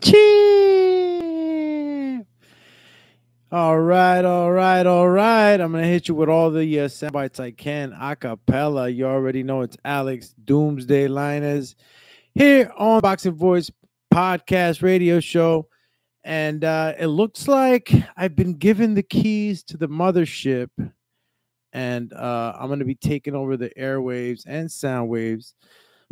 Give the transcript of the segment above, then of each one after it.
Cheer. All right, all right, all right. I'm gonna hit you with all the uh, sound bites I can a cappella. You already know it's Alex Doomsday Liners here on Boxing Voice Podcast Radio Show, and uh, it looks like I've been given the keys to the mothership, and uh, I'm gonna be taking over the airwaves and sound waves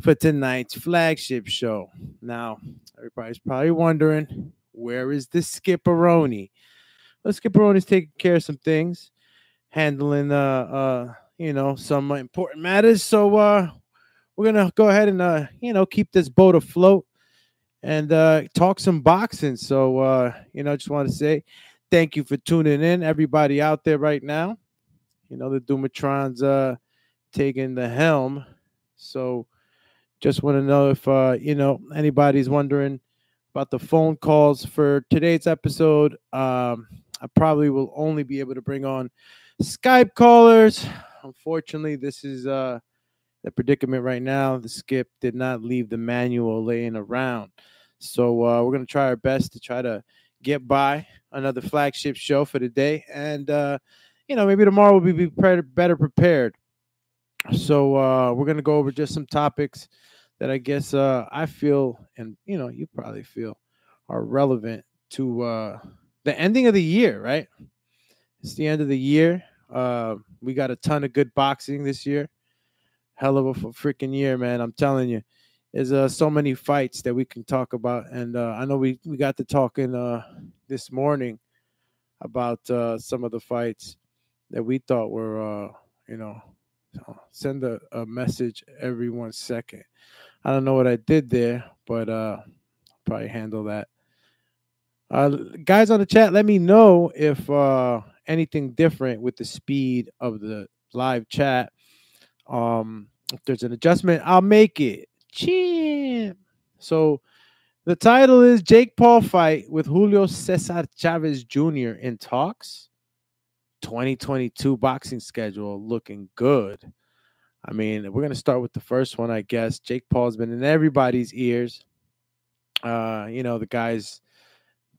for tonight's flagship show. Now, everybody's probably wondering where is the Skipperoni? Well, Skipperoni's taking care of some things, handling uh uh you know some important matters. So uh we're gonna go ahead and uh you know keep this boat afloat and uh talk some boxing. So uh you know just want to say thank you for tuning in, everybody out there right now. You know the Dumatron's uh taking the helm. So just want to know if uh, you know anybody's wondering about the phone calls for today's episode. Um, I probably will only be able to bring on Skype callers. Unfortunately, this is uh, the predicament right now. The skip did not leave the manual laying around, so uh, we're gonna try our best to try to get by another flagship show for the day, and uh, you know maybe tomorrow we'll be better prepared. So uh, we're gonna go over just some topics that I guess uh, I feel, and you know, you probably feel, are relevant to uh, the ending of the year. Right? It's the end of the year. Uh, we got a ton of good boxing this year. Hell of a freaking year, man! I'm telling you. There's uh, so many fights that we can talk about, and uh, I know we we got to talking uh, this morning about uh, some of the fights that we thought were, uh, you know, send a, a message every one second. I don't know what I did there, but uh I'll probably handle that. Uh guys on the chat, let me know if uh anything different with the speed of the live chat. Um if there's an adjustment, I'll make it. Champ. So the title is Jake Paul fight with Julio Cesar Chavez Jr. in talks. 2022 boxing schedule looking good. I mean, we're gonna start with the first one, I guess. Jake Paul's been in everybody's ears. Uh, you know, the guy's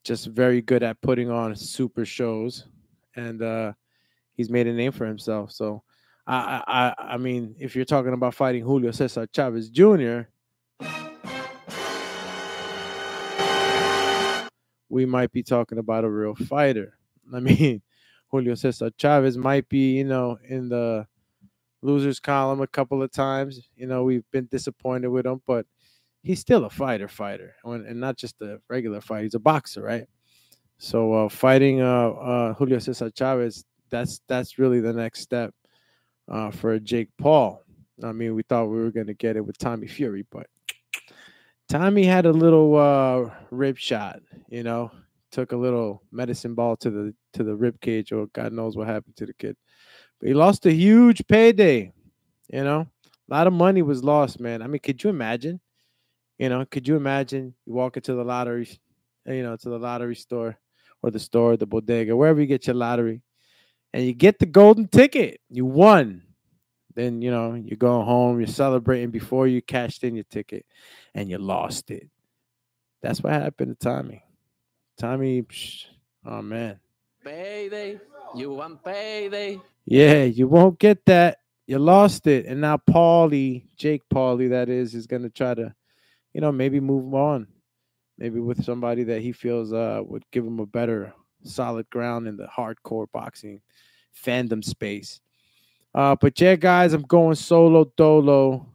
just very good at putting on super shows, and uh, he's made a name for himself. So, I, I, I mean, if you're talking about fighting Julio Cesar Chavez Jr., we might be talking about a real fighter. I mean, Julio Cesar Chavez might be, you know, in the losers column a couple of times. You know, we've been disappointed with him, but he's still a fighter, fighter, and not just a regular fight. He's a boxer, right? So uh, fighting uh, uh, Julio Cesar Chavez, that's that's really the next step uh, for Jake Paul. I mean, we thought we were going to get it with Tommy Fury, but Tommy had a little uh, rib shot. You know, took a little medicine ball to the to the rib cage, or God knows what happened to the kid. But he lost a huge payday. You know, a lot of money was lost, man. I mean, could you imagine? You know, could you imagine you walk into the lottery, you know, to the lottery store or the store, the bodega, wherever you get your lottery, and you get the golden ticket. You won. Then, you know, you go home, you're celebrating before you cashed in your ticket and you lost it. That's what happened to Tommy. Tommy, psh, oh man. Payday. You want payday. Yeah, you won't get that. You lost it. And now Paulie, Jake Paulie, that is, is gonna try to, you know, maybe move on. Maybe with somebody that he feels uh would give him a better solid ground in the hardcore boxing fandom space. Uh, but yeah, guys, I'm going solo dolo.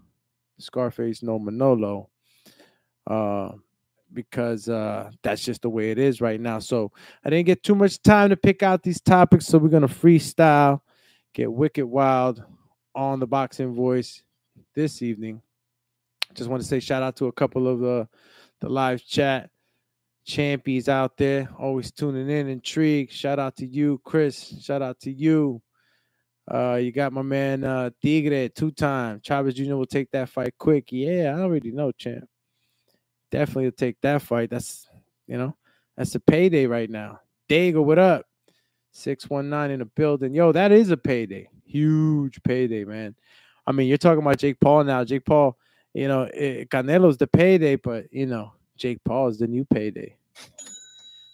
Scarface no Manolo. Uh, because uh, that's just the way it is right now. So I didn't get too much time to pick out these topics, so we're gonna freestyle, get wicked wild on the boxing voice this evening. Just want to say shout out to a couple of the the live chat champions out there, always tuning in, intrigued. Shout out to you, Chris. Shout out to you. Uh, you got my man uh Tigre two time. Chavez Jr. will take that fight quick. Yeah, I already know, champ. Definitely take that fight. That's you know, that's a payday right now. Dago, what up? 619 in the building. Yo, that is a payday. Huge payday, man. I mean, you're talking about Jake Paul now. Jake Paul, you know, it, Canelo's the payday, but you know, Jake Paul is the new payday.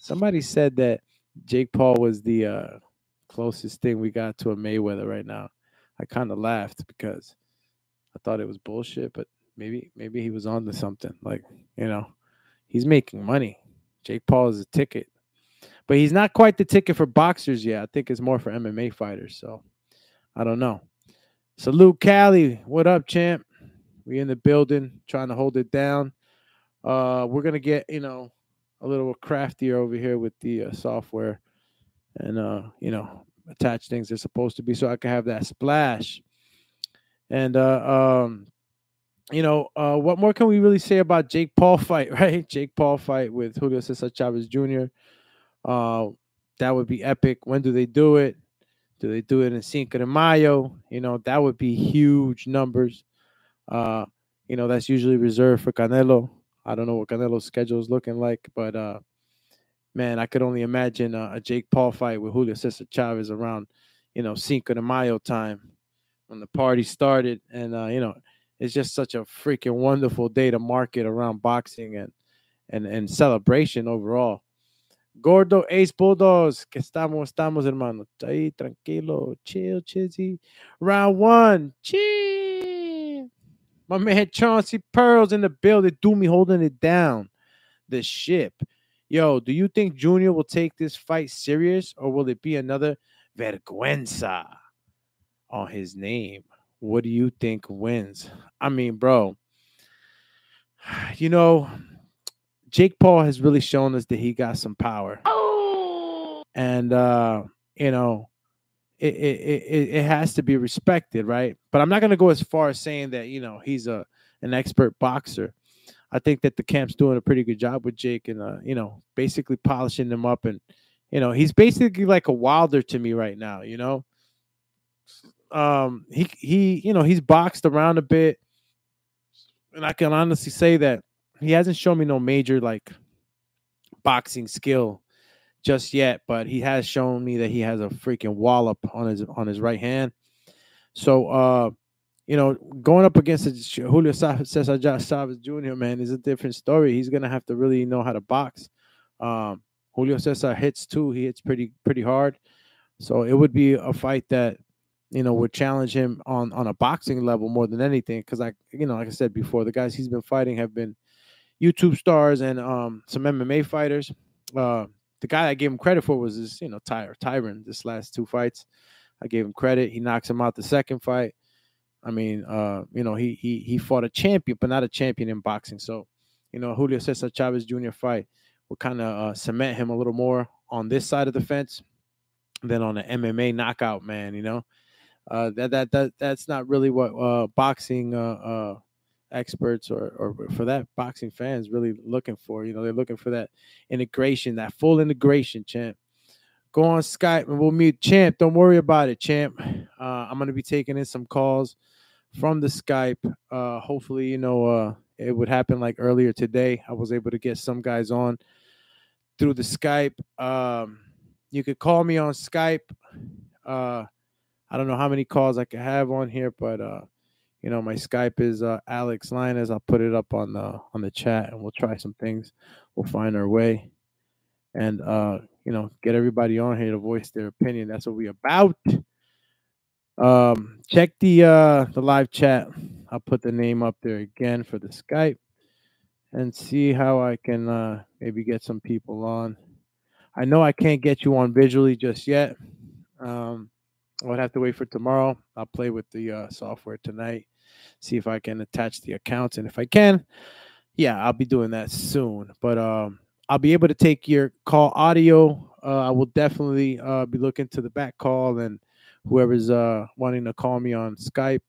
Somebody said that Jake Paul was the uh, closest thing we got to a Mayweather right now. I kind of laughed because I thought it was bullshit, but maybe maybe he was on to something. Like, you know, he's making money. Jake Paul is a ticket. But he's not quite the ticket for boxers yet. I think it's more for MMA fighters. So I don't know. Salute Cali. What up, champ? We in the building trying to hold it down. Uh, we're gonna get you know a little craftier over here with the uh, software, and uh, you know attach things they're supposed to be, so I can have that splash. And uh, um, you know, uh, what more can we really say about Jake Paul fight, right? Jake Paul fight with Julio Cesar Chavez Jr. Uh, that would be epic. When do they do it? Do they do it in Cinco de Mayo? You know, that would be huge numbers. Uh, you know, that's usually reserved for Canelo. I don't know what Canelo's schedule is looking like, but uh, man, I could only imagine uh, a Jake Paul fight with Julio Cesar Chavez around, you know, Cinco de Mayo time when the party started. And, uh, you know, it's just such a freaking wonderful day to market around boxing and, and, and celebration overall. Gordo Ace Bulldogs, que estamos, estamos, hermano. Ahí, tranquilo, chill, chizzy. Round one, chill. My man Chauncey Pearls in the building, do me holding it down. The ship. Yo, do you think Junior will take this fight serious or will it be another vergüenza on his name? What do you think wins? I mean, bro, you know, Jake Paul has really shown us that he got some power. Oh. And uh, you know, it, it it it has to be respected, right? But I'm not gonna go as far as saying that, you know, he's a an expert boxer. I think that the camp's doing a pretty good job with Jake and uh, you know, basically polishing him up and you know, he's basically like a wilder to me right now, you know. Um he he, you know, he's boxed around a bit. And I can honestly say that he hasn't shown me no major like boxing skill just yet, but he has shown me that he has a freaking wallop on his on his right hand. So uh you know, going up against Julio Cesar Chavez Jr., man, is a different story. He's gonna have to really know how to box. Um, Julio Cesar hits too. He hits pretty pretty hard. So it would be a fight that you know would challenge him on on a boxing level more than anything. Because I, you know, like I said before, the guys he's been fighting have been YouTube stars and um, some MMA fighters. Uh, the guy I gave him credit for was this, you know, Ty- Tyron. This last two fights, I gave him credit. He knocks him out the second fight. I mean, uh, you know, he he he fought a champion, but not a champion in boxing. So, you know, Julio Cesar Chavez Jr. fight will kind of uh, cement him a little more on this side of the fence than on an MMA knockout man. You know, uh, that that that that's not really what uh, boxing uh, uh, experts or or for that boxing fans really looking for. You know, they're looking for that integration, that full integration, champ. Go on Skype and we'll meet champ. Don't worry about it, champ. Uh, I'm gonna be taking in some calls from the Skype. Hopefully, you know, it would happen like earlier today. I was able to get some guys on through the Skype. Um, you could call me on Skype. I don't know how many calls I can have on here, but uh, you know, my Skype is uh, Alex Linus. I'll put it up on the on the chat, and we'll try some things. We'll find our way, and uh, you know, get everybody on here to voice their opinion. That's what we about. Um, check the uh the live chat. I'll put the name up there again for the Skype, and see how I can uh maybe get some people on. I know I can't get you on visually just yet. Um, I would have to wait for tomorrow. I'll play with the uh, software tonight, see if I can attach the accounts, and if I can, yeah, I'll be doing that soon. But um, I'll be able to take your call audio. Uh, I will definitely uh, be looking to the back call and whoever's uh wanting to call me on Skype,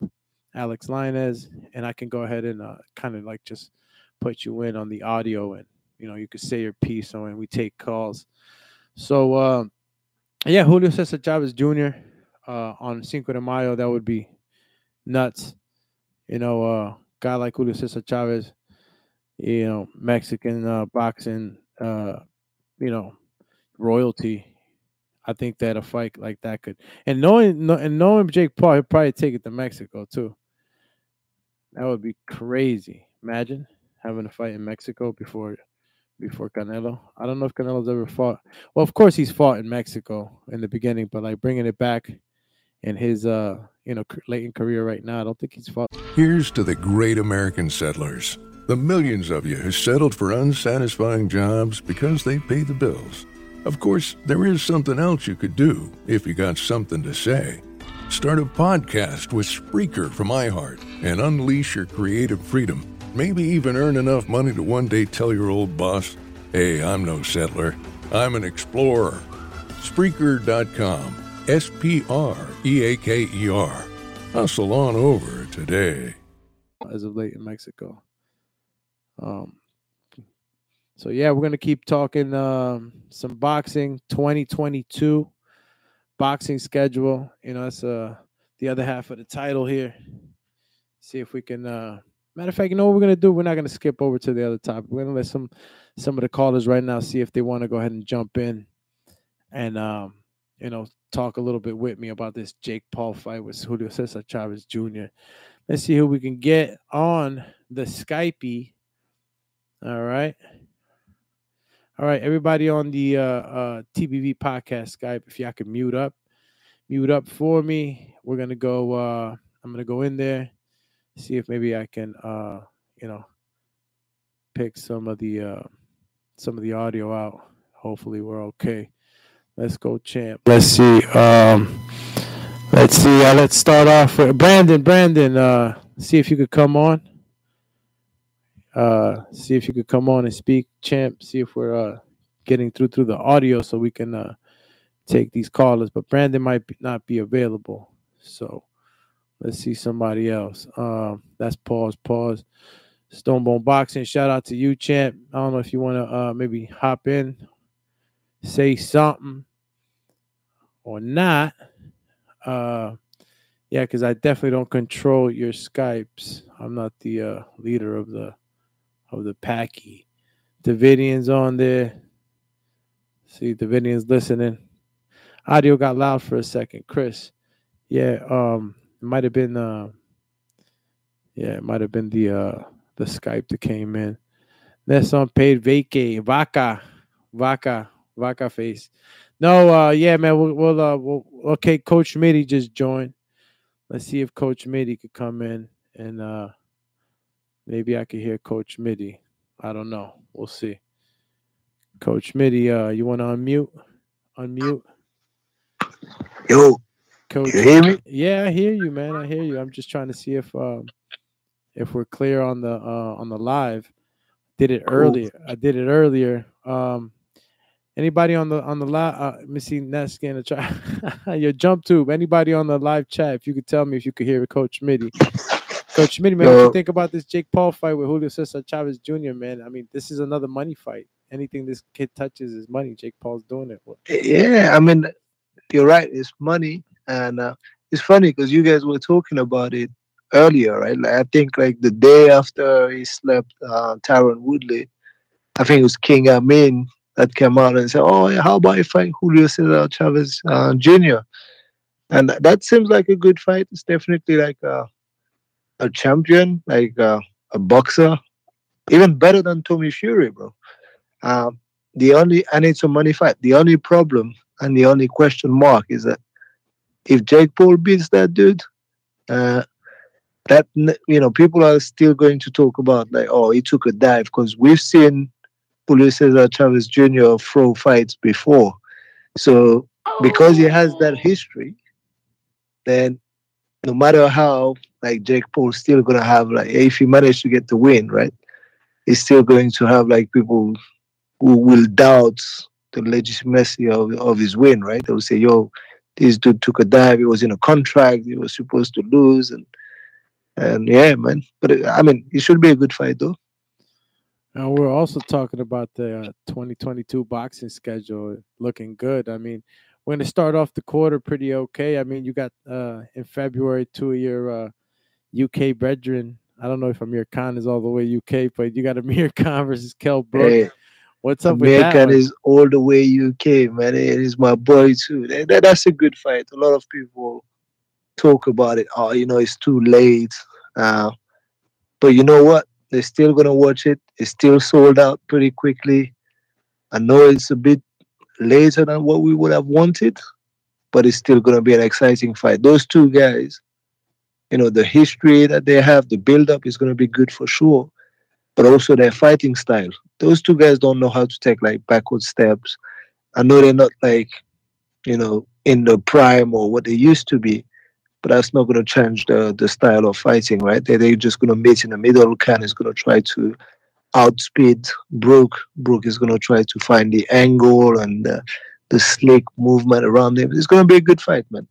Alex Linez, and I can go ahead and uh, kind of like just put you in on the audio, and you know you could say your piece, and we take calls. So uh, yeah, Julio Cesar Chavez Jr. Uh, on Cinco de Mayo, that would be nuts. You know, uh, guy like Julio Cesar Chavez, you know, Mexican uh, boxing, uh, you know, royalty. I think that a fight like that could, and knowing and knowing Jake Paul, he'd probably take it to Mexico too. That would be crazy. Imagine having a fight in Mexico before before Canelo. I don't know if Canelo's ever fought. Well, of course he's fought in Mexico in the beginning, but like bringing it back in his uh you know late in career right now, I don't think he's fought. Here's to the great American settlers, the millions of you who settled for unsatisfying jobs because they pay the bills. Of course, there is something else you could do if you got something to say. Start a podcast with Spreaker from iHeart and unleash your creative freedom. Maybe even earn enough money to one day tell your old boss, hey, I'm no settler, I'm an explorer. Spreaker.com. S P R E A K E R. Hustle on over today. As of late in Mexico. Um, so yeah, we're gonna keep talking um, some boxing 2022 boxing schedule. You know, that's uh the other half of the title here. See if we can uh matter of fact, you know what we're gonna do? We're not gonna skip over to the other topic. We're gonna let some some of the callers right now see if they want to go ahead and jump in and um, you know, talk a little bit with me about this Jake Paul fight with Julio Cesar Chavez Jr. Let's see who we can get on the Skypey. All right. All right, everybody on the uh, uh, TBV podcast Skype, if y'all can mute up, mute up for me. We're gonna go. Uh, I'm gonna go in there, see if maybe I can, uh, you know, pick some of the uh, some of the audio out. Hopefully, we're okay. Let's go, champ. Let's see. Um, let's see. Uh, let's start off with Brandon. Brandon, uh, see if you could come on. Uh, see if you could come on and speak, champ. See if we're uh, getting through through the audio so we can uh, take these callers. But Brandon might be, not be available, so let's see somebody else. Um, that's pause. Pause. Stonebone Boxing. Shout out to you, champ. I don't know if you want to uh, maybe hop in, say something or not. Uh, yeah, because I definitely don't control your Skypes. I'm not the uh, leader of the of the packy. Davidian's on there. See, Davidian's listening. Audio got loud for a second. Chris, yeah, um, it might have been, uh, yeah, it might have been the uh the Skype that came in. That's on paid vacate. Vaca, vaca, vaca face. No, uh, yeah, man. We'll, we'll, uh, we'll, okay. Coach Mitty just joined. Let's see if Coach Mitty could come in and uh, maybe I could hear Coach Mitty. I don't know. We'll see. Coach Mitty, uh, you want to unmute? Unmute. Yo, Coach. you hear me? Yeah, I hear you, man. I hear you. I'm just trying to see if um, if we're clear on the uh, on the live. Did it Cool. earlier. I did it earlier. Um, anybody on the on the live? Uh, let me see. Scan to try your jump tube. Anybody on the live chat? If you could tell me if you could hear Coach Mitty. Coach Mitty, man, what you think about this Jake Paul fight with Julio Cesar Chavez Jr. Man, I mean, this is another money fight. Anything this kid touches is money. Jake Paul's doing it. What- Yeah, I mean, you're right. It's money, and uh, it's funny because you guys were talking about it earlier, right? Like, I think like the day after he slept uh, Tyron Woodley, I think it was King Amin that came out and said, "Oh, how about if I Julio Cesar Chavez uh, Jr." And that seems like a good fight. It's definitely like a a champion, like uh, a boxer, even better than Tommy Fury, bro. Um, the only and it's a money fight. The only problem and the only question mark is that if Jake Paul beats that dude, uh, that you know people are still going to talk about like, oh, he took a dive because we've seen Julio Cesar Chavez Jr. throw fights before. So because he has that oh. history, then no matter how like Jake Paul's still gonna have like if he managed to get the win, right? He's still going to have like people who will doubt the legitimacy of, of his win, right? They'll say, yo, this dude took a dive. He was in a contract. He was supposed to lose, and and yeah, man. But I mean, it should be a good fight, though. And we're also talking about the uh, 2022 boxing schedule looking good. I mean, we're going to start off the quarter pretty okay. I mean, you got uh, in February two of your uh, UK brethren. I don't know if Amir Khan is all the way UK, but you got Amir Khan versus Kell Brook. Hey, What's up Amir with that? Khan is all the way UK, man. It is my boy too. That, that- that's a good fight. A lot of people talk about it. Oh, you know, it's too late. Uh, but you know what? They're still gonna watch it. It's still sold out pretty quickly. I know it's a bit later than what we would have wanted, but it's still gonna be an exciting fight. Those two guys, you know, the history that they have, the build-up is gonna be good for sure. But also their fighting style those two guys don't know how to take like backward steps. I know they're not like, you know, in the prime or what they used to be, but that's not going to change the the style of fighting, right? They they're just going to meet in the middle. Khan is going to try to outspeed Brook. Brook is going to try to find the angle and the, the slick movement around him. It's going to be a good fight, man.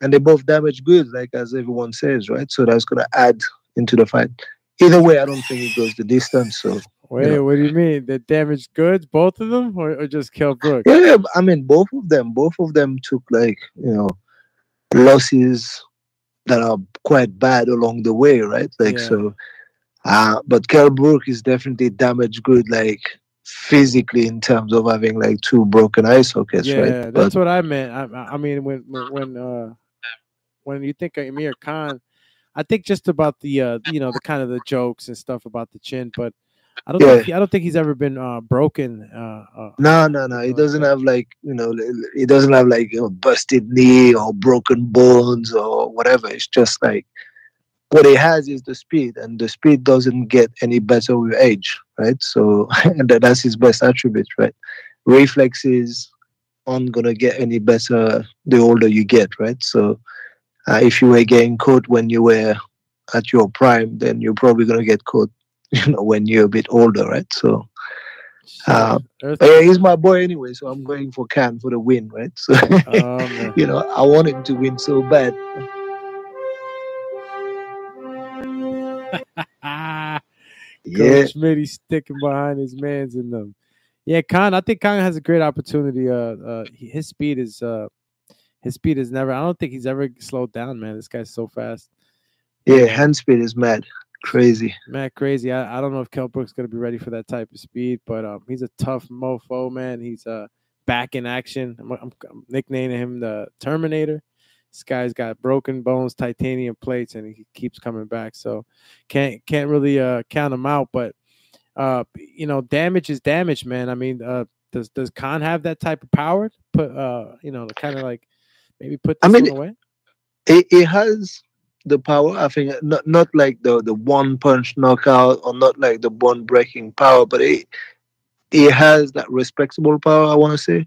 And they both damage goods, like as everyone says, right? So that's going to add into the fight. Either way, I don't think it goes the distance. So Wait, know. what do you mean? The damaged goods, both of them, or, or just Kell Brook? Yeah, yeah, I mean, both of them, both of them took like you know losses that are quite bad along the way, right? Like Yeah. so. Uh, but Kell Brook is definitely damaged good, like physically in terms of having like two broken eye sockets, yeah, right? But that's what I meant. I, I mean, when when when, uh, when you think of Amir Khan, I think just about the uh, you know the kind of the jokes and stuff about the chin, but I don't think I don't think he's ever been uh, broken. Uh, uh, no, no, no. He doesn't have like you know, he doesn't have like a busted knee or broken bones or whatever. It's just like what he has is the speed, and the speed doesn't get any better with age, right? So, and that's his best attribute, right? Reflexes aren't gonna get any better the older you get, right? So, uh, if you were getting caught when you were at your prime, then you're probably gonna get caught, you know, when you're a bit older, right? So. Uh, yeah, he's my boy anyway, so I'm going for Khan for the win, right? So man. you know, I want him to win so bad. Ah, Yeah, Coach Smitty sticking behind his man's in them. Yeah, Khan. I think Khan has a great opportunity. Uh, uh, he- his speed is uh, his speed is never. I don't think he's ever slowed down, man. This guy's so fast. yeah, hand speed is mad, crazy. Man, crazy. I, I don't know if Kell Brook's gonna be ready for that type of speed, but um, he's a tough mofo, man. He's uh back in action. I'm, I'm, I'm nicknaming him the Terminator. This guy's got broken bones, titanium plates, and he keeps coming back. So can't can't really uh count him out. But uh, you know, damage is damage, man. I mean, uh, does does Khan have that type of power? Put uh, you know, kind of like maybe put I mean, away. It, it has the power. I think not not like the the one punch knockout or not like the bone breaking power, but it it has that respectable power. I want to say,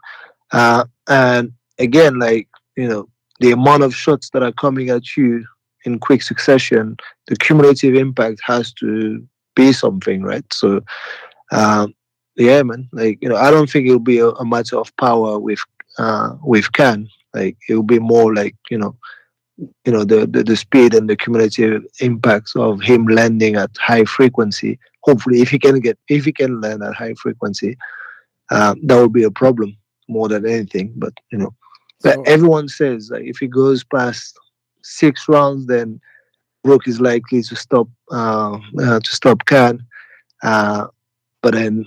uh, and again, like you know, the amount of shots that are coming at you in quick succession, the cumulative impact has to be something, right? So, um, yeah, man. Like you know, I don't think it'll be a, a matter of power with uh, with Khan. Like it'll be more like you know, you know the, the the speed and the cumulative impacts of him landing at high frequency. Hopefully, if he can get if he can land at high frequency, uh, that would be a problem more than anything. But you know, but everyone says like if he goes past six rounds, then Brook is likely to stop uh, uh, to stop Khan. Uh, but then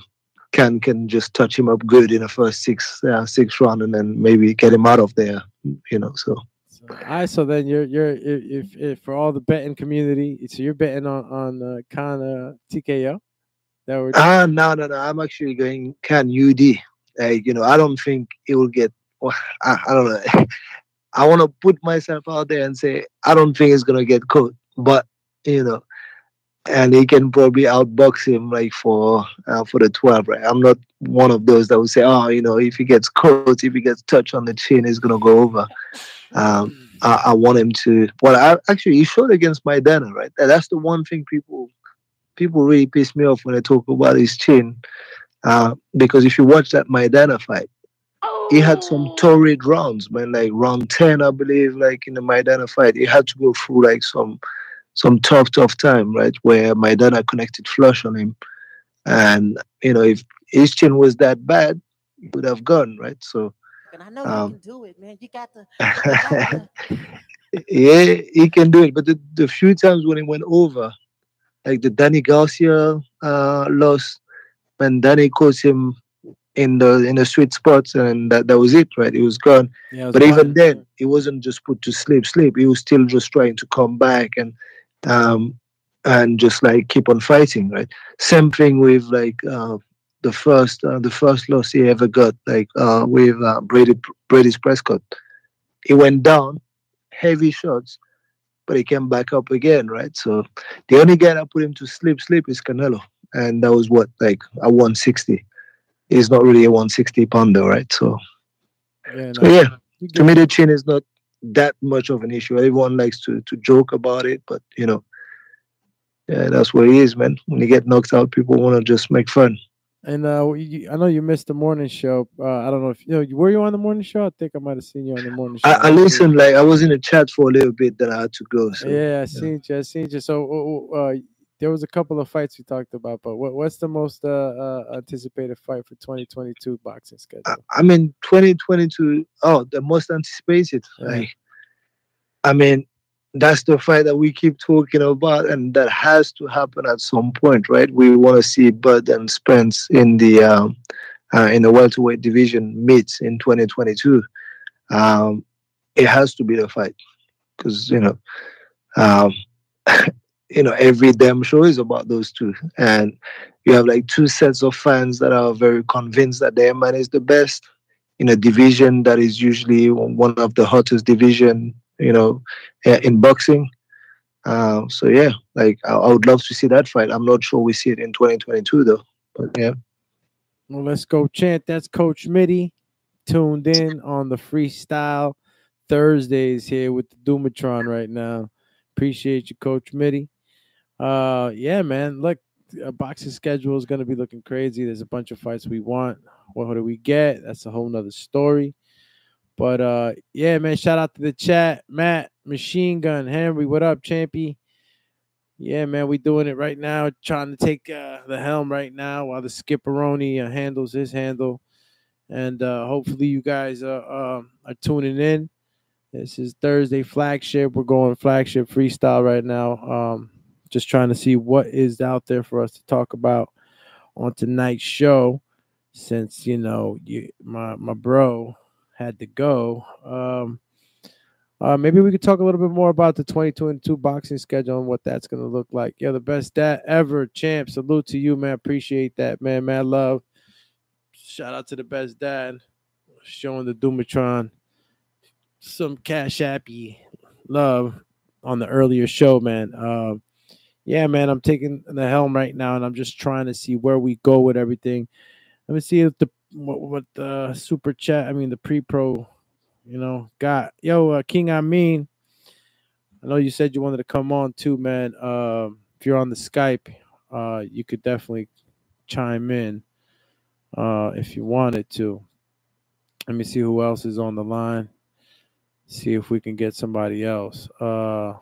Khan can just touch him up good in the first six uh, six round, and then maybe get him out of there. You know, so So, all right, so then you're you're if, if, if for all the betting community, so you're betting on on uh, Khan uh, TKO. That ah no no no, I'm actually going Khan UD. Like you know, I don't think it will get. Well, I, I don't know. I want to put myself out there and say I don't think it's gonna get caught, but you know, and he can probably outbox him like for uh, for the 12 right? I'm not one of those that would say oh you know if he gets caught if he gets touched on the chin he's gonna go over. Um I, I want him to well I, actually he showed against Maidana right? That's the one thing people people really piss me off when they talk about his chin uh because if you watch that Maidana fight he had some torrid rounds, man. Like round ten, I believe, like in the Maidana fight, he had to go through like some some tough, tough time, right? Where Maidana connected flush on him, and you know if his chin was that bad, he would have gone, right? So. And I know Um, you can do it, man. You got the. You got the yeah, he can do it. But the, the few times when he went over, like the Danny Garcia uh, loss, when Danny caught him in the in the sweet spots, and that, that was it, right? He was gone. Yeah, it was But even then, he wasn't just put to sleep. Sleep. He was still just trying to come back and um and just like keep on fighting, right? Same thing with like uh, the first uh, the first loss he ever got, like uh, with uh, Breidis Breidis Prescott. He went down, heavy shots, but he came back up again, right? So the only guy that put him to sleep, sleep is Canelo, and that was what like a 160. He's not really a 160 pounder, right? So Yeah, so no, yeah, to me the chin is not that much of an issue. Everyone likes to to joke about it, but you know, yeah, that's what it is, man. When you get knocked out, people want to just make fun. And uh, you, I know you missed the morning show. Uh, I don't know if you know. Were you on the morning show? I think I might have seen you on the morning show. I, I listened, like I was in the chat for a little bit, then I had to go. So Yeah, I seen you. I seen you. So uh, there was a couple of fights we talked about, but what, what's the most uh, uh, anticipated fight for 2022 boxing schedule? I, I mean, 2022. Oh, the most anticipated. Yeah. Like, I mean, that's the fight that we keep talking about, and that has to happen at some point, right? We want to see Bud and Spence in the um, uh, in the welterweight division meet in 2022. Um, it has to be the fight because you know, um, you know, every damn show is about those two, and you have like two sets of fans that are very convinced that their man is the best in a division that is usually one of the hottest division, you know, eh, in boxing. Uh, so yeah, like I, I would love to see that fight. I'm not sure we see it in 2022 though, but yeah. Well, let's go chant. That's Coach Mitty tuned in on the freestyle Thursdays here with the Doomatron right now. Appreciate you, Coach Mitty. Uh, yeah, man. Look, a boxing schedule is gonna be looking crazy. There's a bunch of fights we want. What do we get? That's a whole nother story. But uh, yeah, man. Shout out to the chat, Matt, Machine Gun, Henry. What up, Champy? Yeah, man, we doing it right now. Trying to take uh, the helm right now while the Skipperoni uh, handles his handle, and uh, hopefully you guys uh, um, are tuning in. This is Thursday flagship. We're going flagship freestyle right now. Um, just trying to see what is out there for us to talk about on tonight's show. Since you know, you, my my bro had to go. Um, uh, maybe we could talk a little bit more about the 2022 boxing schedule and what that's going to look like. Yeah, the best dad ever, champ. Salute to you, man. Appreciate that, man. Man, love. Shout out to the best dad, showing the Doomatron some cash appy love on the earlier show, man. Um, yeah, man, I'm taking the helm right now, and I'm just trying to see where we go with everything. Let me see if the what, what the super chat. I mean, the pre-pro you know, got yo uh, King mean, I know you said you wanted to come on too, man. Um, if you're on the Skype, uh, you could definitely chime in uh, if you wanted to. Let me see who else is on the line. See if we can get somebody else. Uh,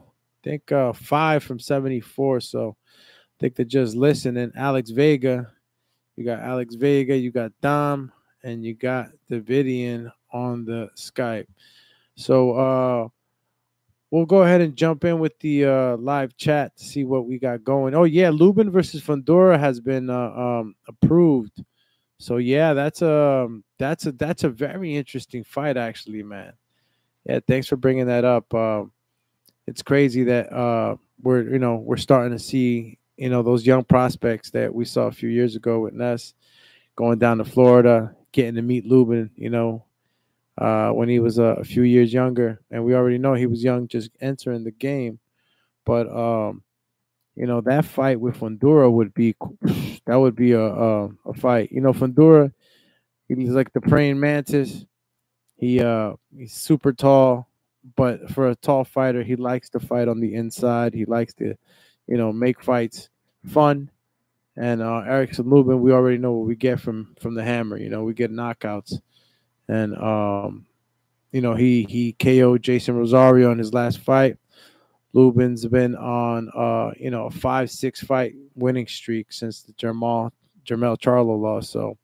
I think uh, five from 74. So I think they're just listening. Alex Vega. You got Alex Vega. You got Dom. And you got Davidian on the Skype. So uh we'll go ahead and jump in with the uh live chat to see what we got going. Oh yeah, Lubin versus Fundora has been uh, um approved. So yeah, that's a um, that's a that's a very interesting fight actually, man. Yeah, thanks for bringing that up. Um it's crazy that uh we're you know, we're starting to see, you know, those young prospects that we saw a few years ago with Ness going down to Florida, getting to meet Lubin, you know, uh, when he was uh, a few years younger, and we already know he was young, just entering the game. But um, you know that fight with Fundora would be that would be a a, a fight. You know, Fundora, he's like the praying mantis. He uh he's super tall, but for a tall fighter, he likes to fight on the inside. He likes to, you know, make fights fun. And uh, Erickson Lubin, we already know what we get from from the hammer. You know, we get knockouts and um, you know he he KO'd Jeison Rosario in his last fight. Lubin's been on uh you know a five six fight winning streak since the Jamal Jermell Charlo loss. So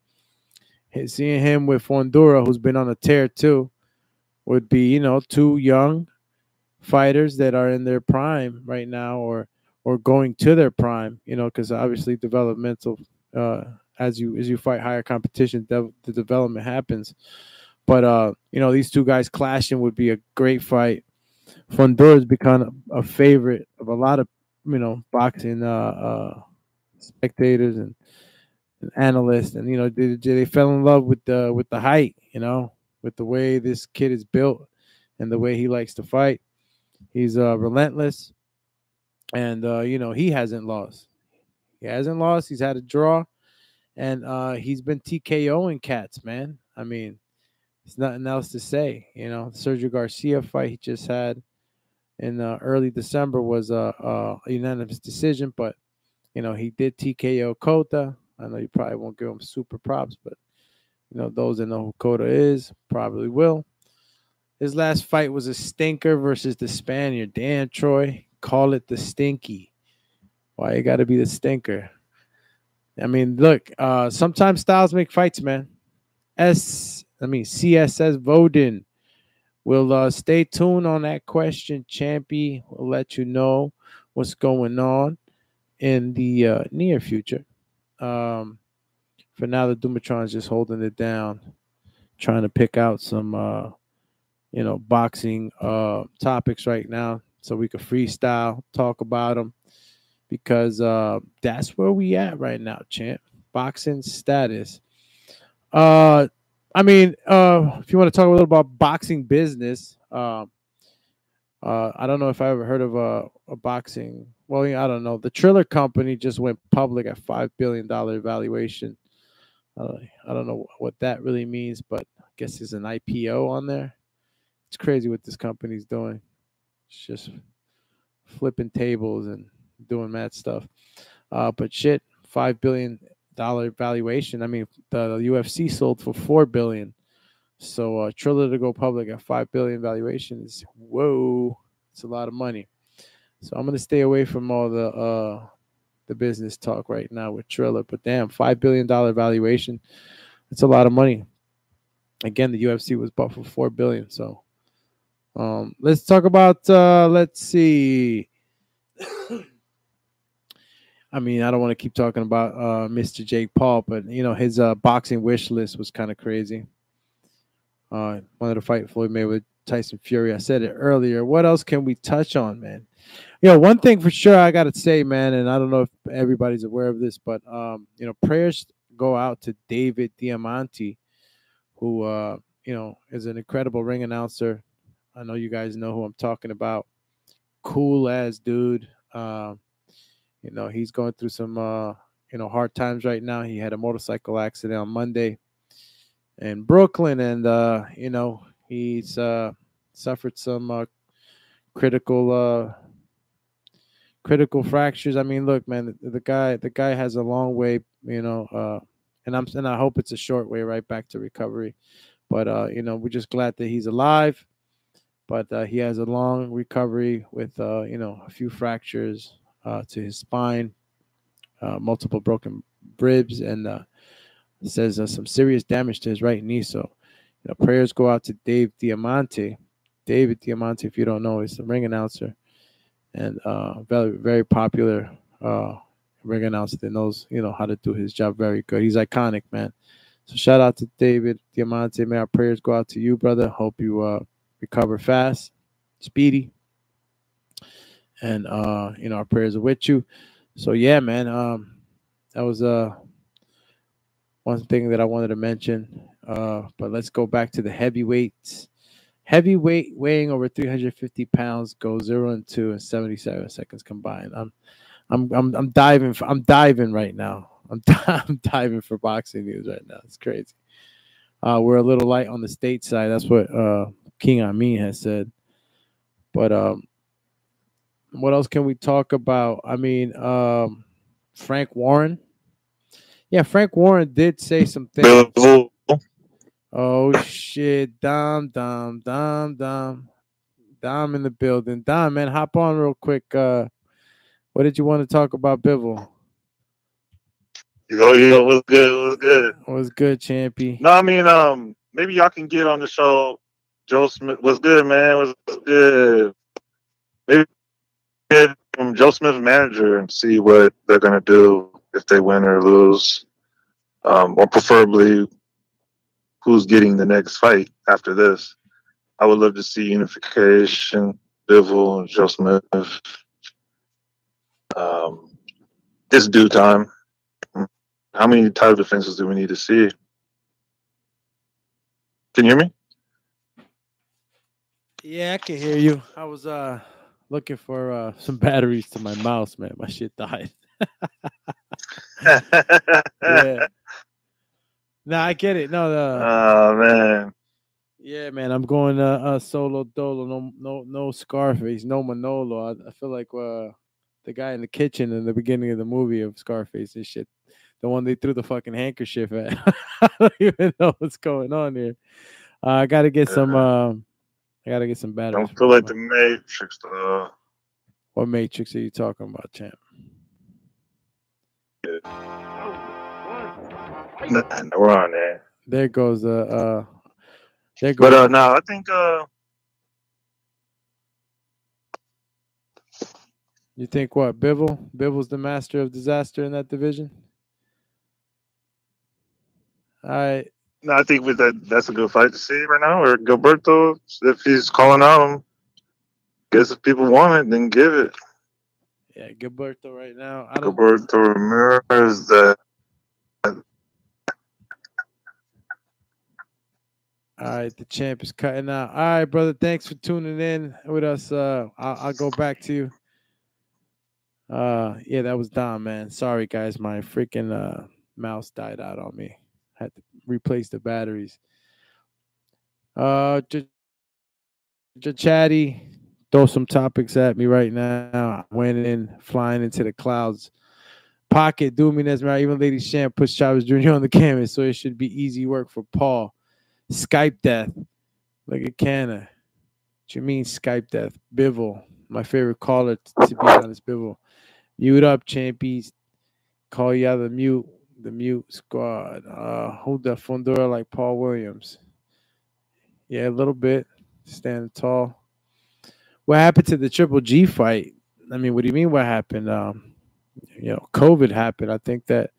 seeing him with Fundora, who's been on a tear too, would be you know two young fighters that are in their prime right now, or or going to their prime. You know, because obviously developmental uh as you as you fight higher competition, the, the development happens. But uh, you know, these two guys clashing would be a great fight. Fundora has become a, a favorite of a lot of you know boxing uh, uh, spectators and, and, analysts, and you know they, they fell in love with the with the height, you know, with the way this kid is built and the way he likes to fight. He's uh, relentless, and uh, you know he hasn't lost. He hasn't lost. He's had a draw, and uh, he's been TKOing cats, man. I mean, there's nothing else to say. You know, Sergio Garcia fight he just had in uh, early December was a, a, unanimous decision, but you know he did TKO Cota. I know you probably won't give him super props, but you know those that know who Cota is probably will. His last fight was a stinker versus the Spaniard Dan Troy. Call it the stinky. Why you got to be the stinker? I mean, look. Uh, sometimes styles make fights, man. S. I mean CSS Voden We'll uh, stay tuned on that question. Champy We'll let you know what's going on in the uh, near future. Um, for now, the Dumatron is just holding it down, trying to pick out some, uh, you know, boxing uh, topics right now so we can freestyle, talk about them because uh, that's where we at right now, champ. Boxing status. Uh, I mean, uh, if you want to talk a little about boxing business, um, uh, I don't know if I ever heard of a, a boxing. Well, I don't know. The Triller Company just went public at five billion dollar valuation. Uh, I don't know what that really means, but I guess there's an IPO on there. It's crazy what this company's doing. It's just flipping tables and doing mad stuff. Uh, but shit, five billion dollar valuation. I mean, the UFC sold for four billion. So uh, Triller to go public at five billion valuation is whoa, it's a lot of money. So I'm gonna stay away from all the uh the business talk right now with Triller. But damn, five billion dollar valuation, it's a lot of money. Again, the UFC was bought for four billion. So um let's talk about uh let's see. I mean, I don't want to keep talking about uh, Mr. Jake Paul, but you know his uh, boxing wish list was kind of crazy. Uh, wanted to fight Floyd Mayweather, Tyson Fury. I said it earlier. What else can we touch on, man? You know, one thing for sure I got to say, man, and I don't know if everybody's aware of this, but um, you know, prayers go out to David Diamante, who uh, you know is an incredible ring announcer. I know you guys know who I'm talking about. Cool as dude. Uh, you know, he's going through some uh, you know, hard times right now. He had a motorcycle accident on Monday in Brooklyn and uh, you know, he's uh suffered some uh critical uh critical fractures. I mean, look, man, the, the guy the guy has a long way, you know, uh and I'm and I hope it's a short way right back to recovery. But uh, you know, we're just glad that he's alive. But uh, he has a long recovery with uh, you know, a few fractures uh, to his spine, uh, multiple broken ribs, and uh, says uh, some serious damage to his right knee. So, you know, prayers go out to Dave Diamante. David Diamante, if you don't know, is the ring announcer and uh, very very popular uh, ring announcer that knows you know how to do his job very good. He's iconic, man. So shout out to David Diamante. May our prayers go out to you, brother. Hope you uh, recover fast, speedy, and uh, you know our prayers are with you. So yeah, man, um, that was uh one thing that I wanted to mention. Uh, but let's go back to the heavyweights. Heavyweight weighing over 350 pounds goes zero and two in 77 seconds combined. I'm, I'm, I'm, I'm diving. For, I'm diving right now. I'm, I'm diving for boxing news right now. It's crazy. Uh, we're a little light on the state side. That's what uh, King Amin has said. But um, what else can we talk about? I mean, um, Frank Warren. Yeah, Frank Warren did say some things. Oh shit, Dom, Dom, Dom, Dom, Dom in the building. Dom, man, hop on real quick. Uh, what did you want to talk about, Bivol? Yo, yo, what's good? What's good? What's good, Champy? No, I mean, um, maybe y'all can get on the show. Joe Smith, what's good, man? What's good? Maybe get from Joe Smith's manager and see what they're gonna do if they win or lose, um, or preferably who's getting the next fight after this. I would love to see unification, Bivol and Joe Smith. Um, it's due time. How many title defenses do we need to see? Can you hear me? Yeah, I can hear you. I was uh looking for uh some batteries to my mouse, man. My shit died. yeah. No, I get it. No, the Oh man. yeah, man. I'm going uh, uh solo dolo. No, no, no Scarface. No Manolo. I, I feel like uh the guy in the kitchen in the beginning of the movie of Scarface and shit. The one they threw the fucking handkerchief at. I don't even know what's going on here. Uh, I gotta get some. Yeah. Um, I gotta get some batteries. Don't feel like the Matrix though. What Matrix are you talking about, champ? Nah, we're on there. There goes uh, uh there goes But uh no, I think uh you think what Bivol? Bivol's the master of disaster in that division. All right, no, I think with that that's a good fight to see right now. Or Gilberto, if he's calling out him, guess if people want it, then give it. yeah, Gilberto right now. I don't. Gilberto Ramirez that All right, the champ is cutting out. All right, brother. Thanks for tuning in with us. Uh, I'll, I'll go back to you. Uh, yeah, that was Dom, man. Sorry, guys. My freaking uh mouse died out on me. Had to replace the batteries. Uh, J- J- chatty, throw some topics at me right now. I went in, flying into the clouds. Pocket, Doomy Nesmer, even Lady Champ puts Chavez Jr. on the canvas, so it should be easy work for Paul. Skype death. Look at Canna. What you mean Skype death? Bivol. My favorite caller to be honest, Bivol. Mute up, champies. Call you out the mute. The mute squad. Uh hold that Fundora like Paul Williams. Yeah, a little bit. Standing tall. What happened to the Triple G fight? I mean, what do you mean what happened? Um, you know, COVID happened. I think that,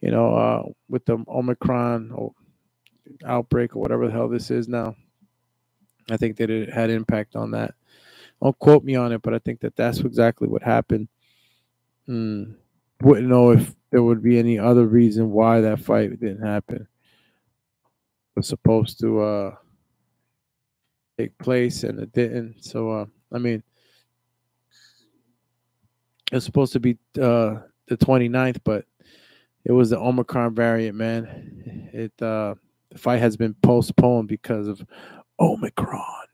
you know, uh with the Omicron or outbreak or whatever the hell this is now. I think that it had impact on that. Don't quote me on it, but I think that that's exactly what happened. Hmm. Wouldn't know if there would be any other reason why that fight didn't happen. It Was supposed to uh take place and it didn't. So uh I mean it was supposed to be uh the 29th, but it was the Omicron variant, man. It uh the fight has been postponed because of Omicron.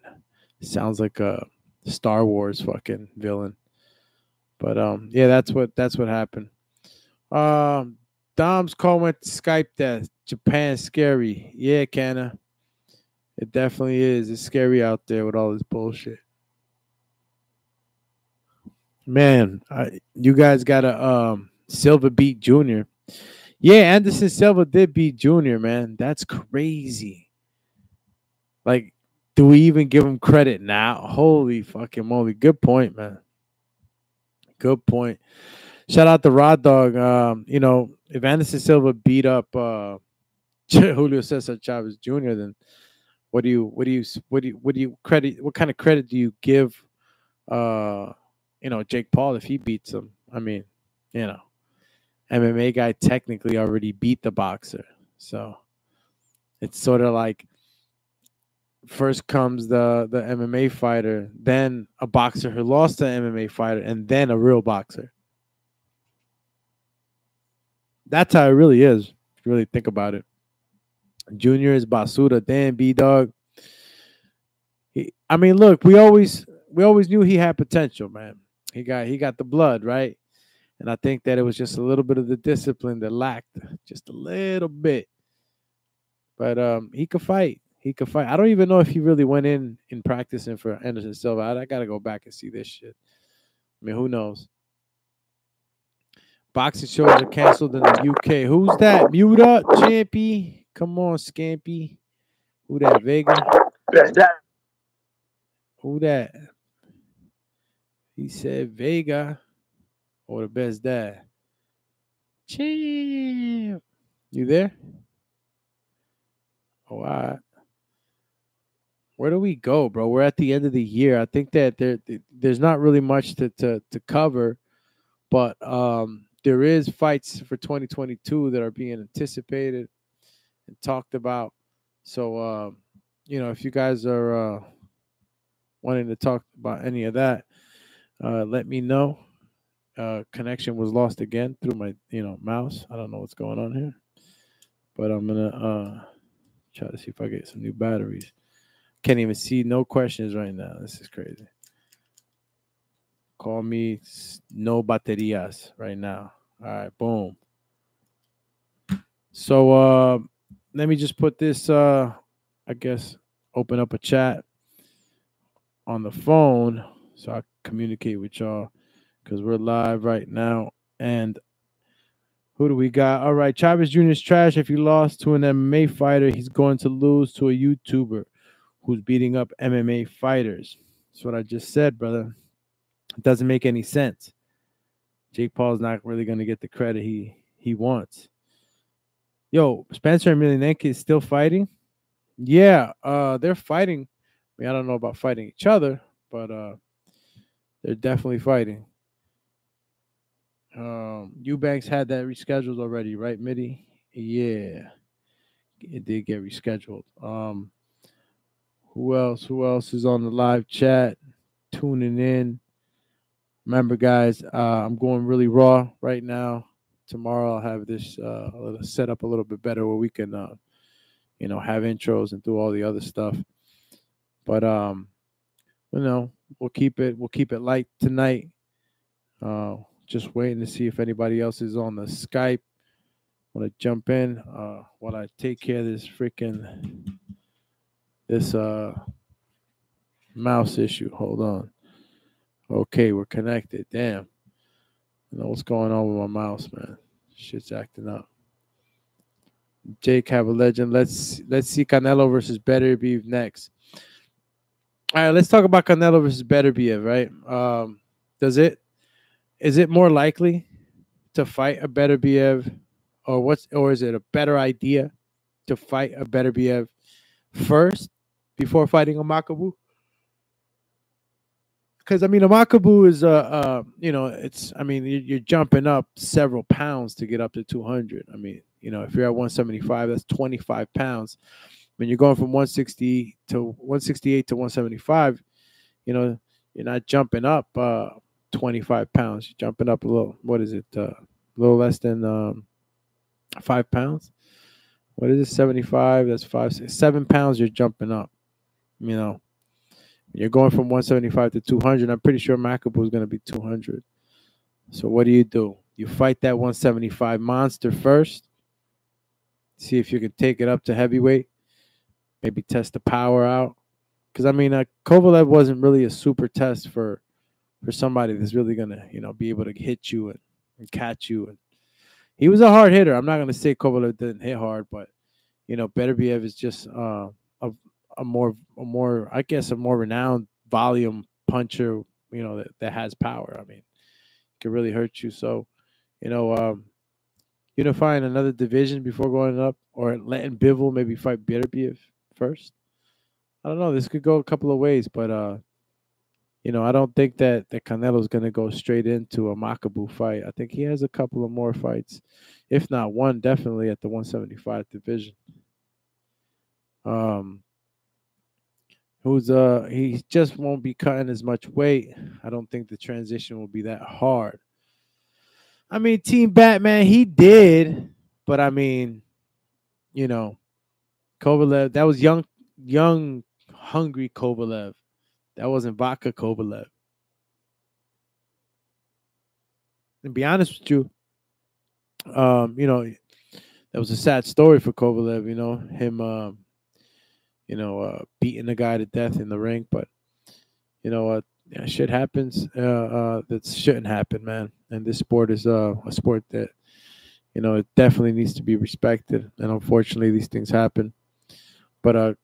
Sounds like a Star Wars fucking villain. But um, yeah, that's what that's what happened. Um, Dom's call went Skype death. Japan scary. Yeah, Canna. It definitely is. It's scary out there with all this bullshit. Man, I, you guys got a um Silva beat Junior. Yeah, Anderson Silva did beat Junior, man. That's crazy. Like, do we even give him credit now? Holy fucking moly. Good point, man. Good point. Shout out to Rod Dog. Um, you know, if Anderson Silva beat up uh Julio Cesar Chavez Jr., then what do you what do you what do you what do you credit what kind of credit do you give uh you know Jake Paul if he beats him? I mean, you know. MMA guy technically already beat the boxer. So it's sort of like first comes the the MMA fighter, then a boxer who lost to an MMA fighter, and then a real boxer. That's how it really is. If you really think about it. Junior is Basuda, then B Dog. I mean, look, we always we always knew he had potential, man. He got he got the blood, right? And I think that it was just a little bit of the discipline that lacked, just a little bit. but um, he could fight. He could fight. I don't even know if he really went in in practicing for Anderson Silva. I, I got to go back and see this shit. I mean, who knows? Boxing shows are canceled in the UK. Who's that? Mute up, Champy. Come on, Scampy. Who that? Vega. Who that? He said Vega. Or the best dad. Champ. You there? Oh, all right. Where do we go, bro? We're at the end of the year. I think that there there's not really much to to, to cover, but um there is fights for 2022 that are being anticipated and talked about. So, uh, you know, if you guys are uh, wanting to talk about any of that, uh, let me know. Uh, connection was lost again through my, you know, mouse. I don't know what's going on here, but I'm gonna uh, try to see if I get some new batteries. Can't even see no questions right now. This is crazy. Call me no baterias right now. All right, boom. So uh let me just put this uh I guess open up a chat on the phone so I communicate with y'all because we're live right now. And who do we got? All right, Chavez Jr. is trash. If he lost to an MMA fighter, he's going to lose to a YouTuber who's beating up MMA fighters. That's what I just said, brother. It doesn't make any sense. Jake Paul's not really going to get the credit he he wants. Yo, Spencer Emelianenko is still fighting. Yeah, uh, they're fighting. I mean, I don't know about fighting each other, but uh, they're definitely fighting. Um, Eubanks had that rescheduled already, right, Midi? Yeah, it did get rescheduled. Um, who else? Who else is on the live chat tuning in? Remember, guys, uh, I'm going really raw right now. Tomorrow I'll have this uh, set up a little bit better where we can, uh, you know, have intros and do all the other stuff. But um, you know, we'll keep it we'll keep it light tonight. Uh, just waiting to see if anybody else is on the Skype. Want to jump in uh, while I take care of this freaking this uh mouse issue. Hold on. Okay, we're connected. Damn. Know what's going on with my mouse, man. Shit's acting up. Jake have a legend. Let's let's see Canelo versus Beterbiev next. All right, let's talk about Canelo versus Beterbiev, right? Um, does it is it more likely to fight a better Beterbiev or what's or is it a better idea to fight a better Beterbiev first before fighting a Makabu? because I mean, a Makabu is uh, uh, you know, it's I mean, you're, you're, jumping up several pounds to get up to 200. I mean, you know, if you're at 175, that's 25 pounds. When you're going from 160 to 168 to 175, you know, you're not jumping up uh 25 pounds. You're jumping up a little. What is it? Uh, a little less than um five pounds. What is it? 75. That's five, six, seven pounds. You're jumping up. You know, you're going from 175 to 200. I'm pretty sure Makabu is going to be 200. So what do you do? You fight that 175 monster first. See if you can take it up to heavyweight. Maybe test the power out. Because I mean, uh, Kovalev wasn't really a super test for for somebody that's really gonna, you know, be able to hit you and, and catch you. And he was a hard hitter. I'm not gonna say Kovalev didn't hit hard, but you know, Beterbiev is just uh, a a more a more I guess a more renowned volume puncher, you know, that, that has power. I mean, can really hurt you. So, you know, um, unifying another division before going up, or letting Bivol maybe fight Beterbiev first. I don't know. This could go a couple of ways, but uh, you know, I don't think that that Canelo's going to go straight into a Makabu fight. I think he has a couple of more fights, if not one, definitely at the 175 division. Um, who's uh he just won't be cutting as much weight. I don't think the transition will be that hard. I mean, Team Batman, he did, but I mean, you know, Kovalev, that was young, young, hungry Kovalev. That wasn't vodka Kovalev. And be honest with you, um, you know, that was a sad story for Kovalev. You know him, uh, you know, uh, beating the guy to death in the ring. But you know what? Yeah, shit happens. Uh, uh, that shouldn't happen, man. And this sport is uh, a sport that you know it definitely needs to be respected. And unfortunately, these things happen. But uh,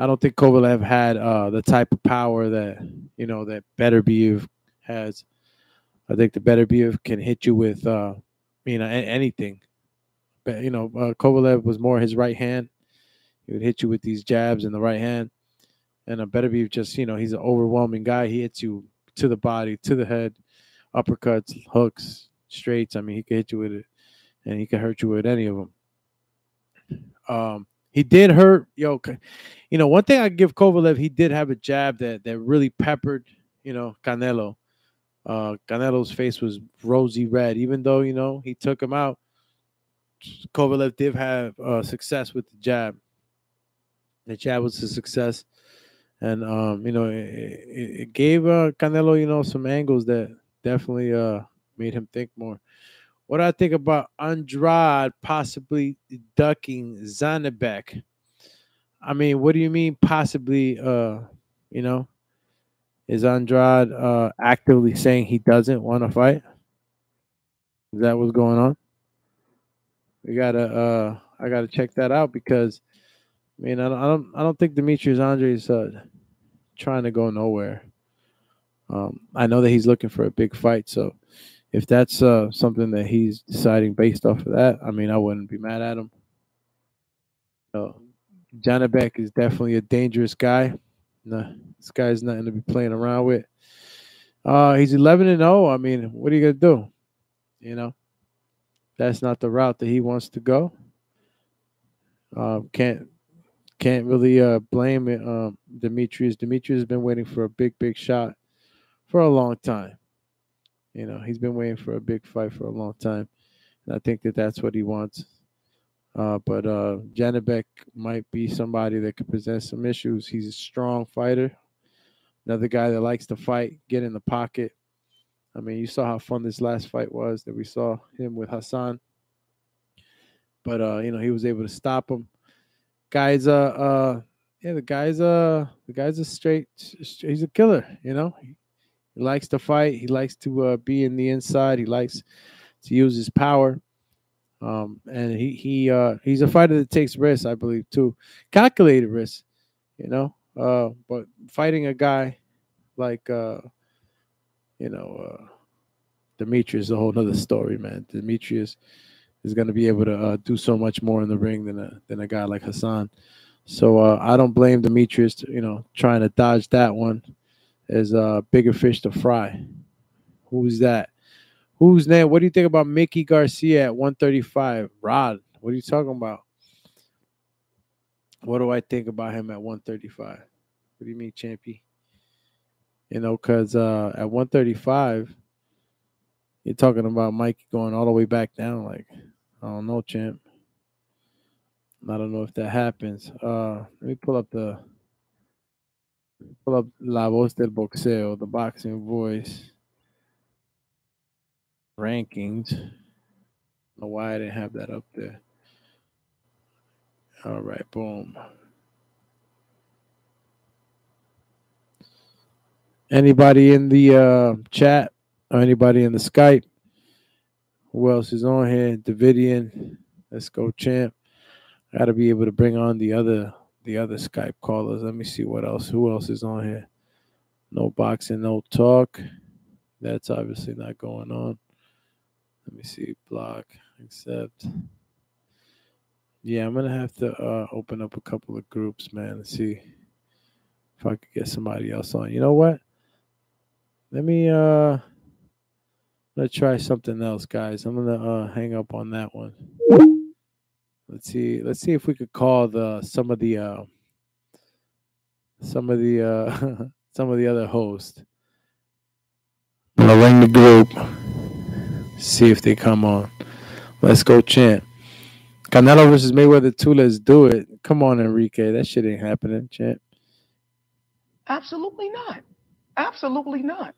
I don't think Kovalev had uh, the type of power that you know that Beterbiev has. I think the Beterbiev can hit you with uh, you know anything. But you know, uh, Kovalev was more his right hand. He would hit you with these jabs in the right hand, and a Beterbiev just you know he's an overwhelming guy. He hits you to the body, to the head, uppercuts, hooks, straights. I mean, he could hit you with it, and he could hurt you with any of them. Um, he did hurt, yo. You know, one thing I give Kovalev, he did have a jab that that really peppered, you know, Canelo. Uh, Canelo's face was rosy red, even though you know he took him out. Kovalev did have uh, success with the jab. The jab was a success, and um, you know it, it, it gave uh, Canelo you know some angles that definitely uh, made him think more. What do I think about Andrade possibly ducking Zhanibek? I mean, what do you mean possibly? Uh, you know, is Andrade uh, actively saying he doesn't want to fight? Is that what's going on? We gotta, uh, I gotta check that out because, I mean, I don't, I don't, I don't think Demetrius Andrade is uh, trying to go nowhere. Um, I know that he's looking for a big fight, so if that's uh, something that he's deciding based off of that, I mean, I wouldn't be mad at him. Uh, Zhanibek is definitely a dangerous guy. No, this guy's nothing to be playing around with. Uh, he's 11 and 0. I mean, what are you gonna do? You know, that's not the route that he wants to go. Uh, can't can't really uh, blame it, um, Demetrius. Demetrius has been waiting for a big, big shot for a long time. You know, he's been waiting for a big fight for a long time, and I think that that's what he wants. Uh, but uh, Zhanibek might be somebody that could present some issues. He's a strong fighter, another guy that likes to fight, get in the pocket. I mean, you saw how fun this last fight was that we saw him with Hassan. But uh, you know, he was able to stop him. Guy's uh uh yeah, the guy's uh the guy's a straight he's a killer, you know. He likes to fight, he likes to uh, be in the inside, he likes to use his power. Um, and he he uh he's a fighter that takes risks, I believe, too. Calculated risks, you know. Uh, but fighting a guy like uh you know uh Demetrius is a whole other story, man. Demetrius is going to be able to uh, do so much more in the ring than a than a guy like Hassan. So I don't blame Demetrius, you know, trying to dodge that one. A uh, bigger fish to fry. Who's that? Who's that? What do you think about Mikey Garcia at 135? Rod, what are you talking about? What do I think about him at 135? What do you mean, Champy? You know, because uh, at 135, you're talking about Mike going all the way back down. Like, I don't know, champ. I don't know if that happens. Uh, let me pull up the pull up La Voz del Boxeo, the boxing voice rankings. I know why I didn't have that up there. All right, boom. Anybody in the uh, chat or anybody in the Skype? Who else is on here? Davidian. Let's go, champ. Got to be able to bring on the other the other Skype callers. Let me see what else. Who else is on here? No boxing, no talk. That's obviously not going on. Let me see. Block, accept. Yeah, I'm gonna have to uh, open up a couple of groups, man, and see if I could get somebody else on. You know what? Let me uh let's try something else, guys. I'm gonna uh hang up on that one. Let's see. Let's see if we could call the some of the uh some of the uh some of the other hosts. I'm gonna ring the group. See if they come on. Let's go chant. Canelo versus Mayweather 2, let's do it. Come on, Enrique. That shit ain't happening, chant. Absolutely not. Absolutely not.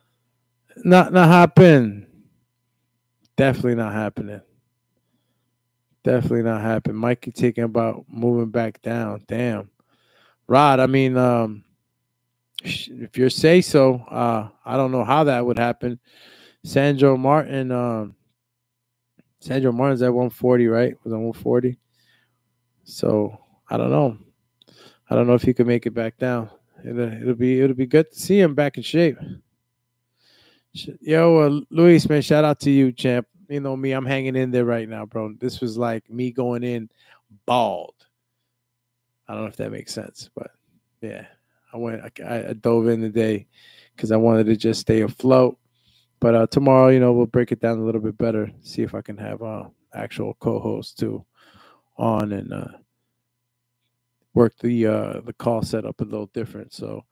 Not not happen. Definitely not happening. Definitely not happen. Mikey taking about moving back down. Damn. Rod, I mean, um, if you say so, uh, I don't know how that would happen. Sandor Martin, um, Sandor Martin's at 140, right? Was on 140. So I don't know. I don't know if he could make it back down. It'll, it'll be it'll be good to see him back in shape. Yo, uh, Luis, man, shout out to you, champ. You know me, I'm hanging in there right now, bro. This was like me going in bald. I don't know if that makes sense, but yeah, I went, I, I dove in today because I wanted to just stay afloat. But uh, tomorrow, you know, we'll break it down a little bit better. See if I can have uh, actual co-host too on and uh, work the uh, the call setup a little different. So,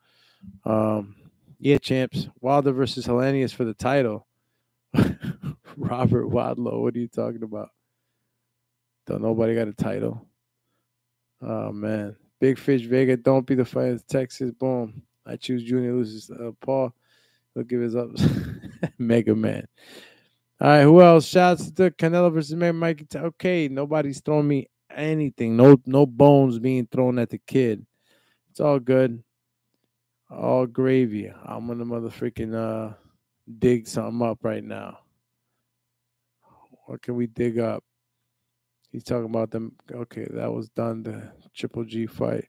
um, yeah, champs, Wilder versus Helenius for the title. Robert Wadlow, what are you talking about? Don't nobody got a title. Oh man, Big Fish Vega, don't be the fighter. Texas, boom. I choose Junior loses uh, Paul. He'll give his up. Mega Man. All right, who else? Shouts to Canelo versus Mary Mikey. T- Okay, nobody's throwing me anything. No, no bones being thrown at the kid. It's all good. All gravy. I'm gonna motherfucking uh dig something up right now. What can we dig up? He's talking about them. Okay, that was done. The Triple G fight.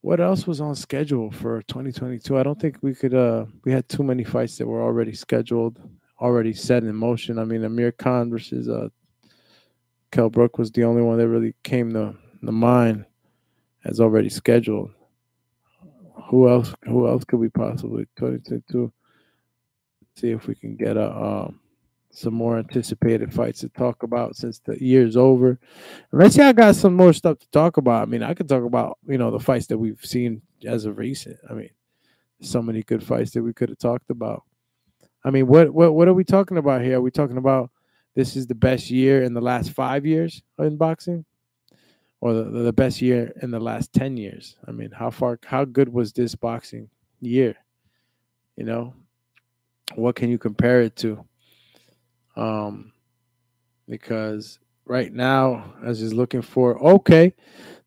What else was on schedule for 2022? I don't think we could. Uh, we had too many fights that were already scheduled, already set in motion. I mean, Amir Khan versus uh, Kell Brook was the only one that really came to the mind as already scheduled. Who else? Who else could we possibly 2022? See if we can get a um, some more anticipated fights to talk about since the year's over. Unless y'all got some more stuff to talk about. I mean, I could talk about you know the fights that we've seen as of recent. I mean, so many good fights that we could have talked about. I mean, what what what are we talking about here? Are we talking about this is the best year in the last five years in boxing, or the, the best year in the last ten years? I mean, how far how good was this boxing year? You know, what can you compare it to? Um, because right now, as is looking for okay,